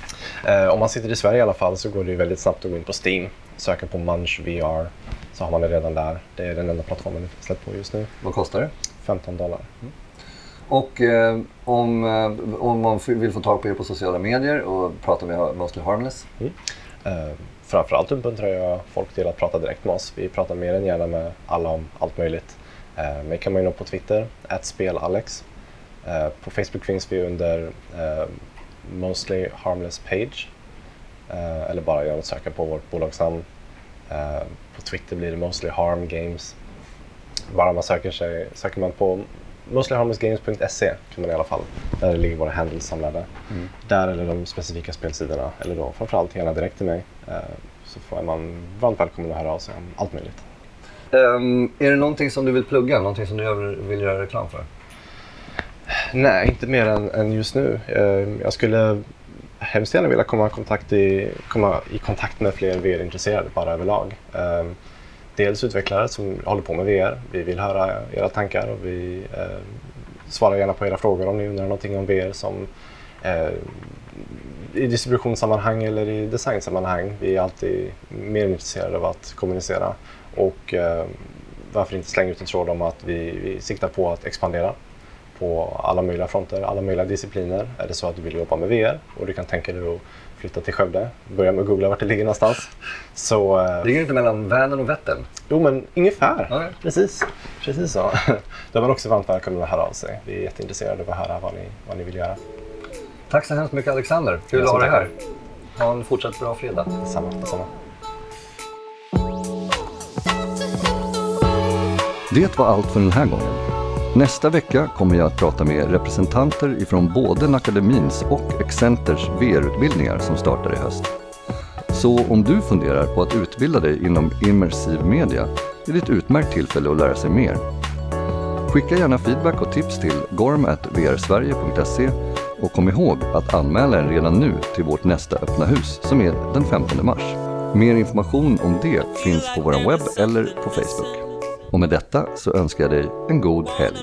Eh, om man sitter i Sverige i alla fall så går det väldigt snabbt att gå in på Steam, söka på Munch VR, så har man det redan där. Det är den enda plattformen vi släppt på just nu. Vad kostar det? 15 dollar. Och eh, om, eh, om man vill få tag på er på sociala medier och prata med Mostly Harmless. Mm. Eh, framförallt uppmuntrar jag folk till att prata direkt med oss. Vi pratar mer än gärna med alla om allt möjligt. Eh, mig kan man ju nå på Twitter, spelalex. Eh, på Facebook finns vi under eh, Mostly Harmless Page. Eh, eller bara genom att söka på vårt bolagsnamn. Eh, på Twitter blir det Mostly Harm Games. Bara man söker, sig, söker man på mostlyharmlessgames.se kan man i alla fall. Där ligger våra handles samlade. Där eller de specifika spelsidorna. Eller då framförallt gärna direkt till mig. Eh, så får man varmt välkommen att höra av sig om allt möjligt. Ehm, är det någonting som du vill plugga? Någonting som du vill göra reklam för? Nej, inte mer än, än just nu. Eh, jag skulle hemskt gärna vilja komma i kontakt, i, komma i kontakt med fler VR-intresserade bara överlag. Eh, dels utvecklare som håller på med VR. Vi vill höra era tankar och vi eh, svarar gärna på era frågor om ni undrar någonting om VR som eh, i distributionssammanhang eller i designsammanhang. Vi är alltid mer intresserade av att kommunicera och eh, varför inte slänga ut en tråd om att vi, vi siktar på att expandera på alla möjliga fronter, alla möjliga discipliner. Är det så att du vill jobba med VR och du kan tänka dig att flytta till Skövde, börja med att googla vart det ligger någonstans. Så, eh, Ligger det inte mellan Vänern och Vättern? jo men ungefär. Ja. Precis. Precis så. Då är man också varmt välkommen att höra av sig. Vi är jätteintresserade av att höra vad ni, vad ni vill göra. Tack så hemskt mycket Alexander. Kul att ha dig här. Ha en fortsatt bra fredag. Detsamma. detsamma. Det var allt för den här gången. Nästa vecka kommer jag att prata med representanter ifrån både Akademins och Excenters VR-utbildningar som startar i höst. Så om du funderar på att utbilda dig inom immersiv media är det ett utmärkt tillfälle att lära sig mer. Skicka gärna feedback och tips till gorm.vrsverige.se och kom ihåg att anmäla er redan nu till vårt nästa öppna hus som är den 15 mars. Mer information om det finns på vår webb eller på Facebook. Och med detta så önskar jag dig en god helg.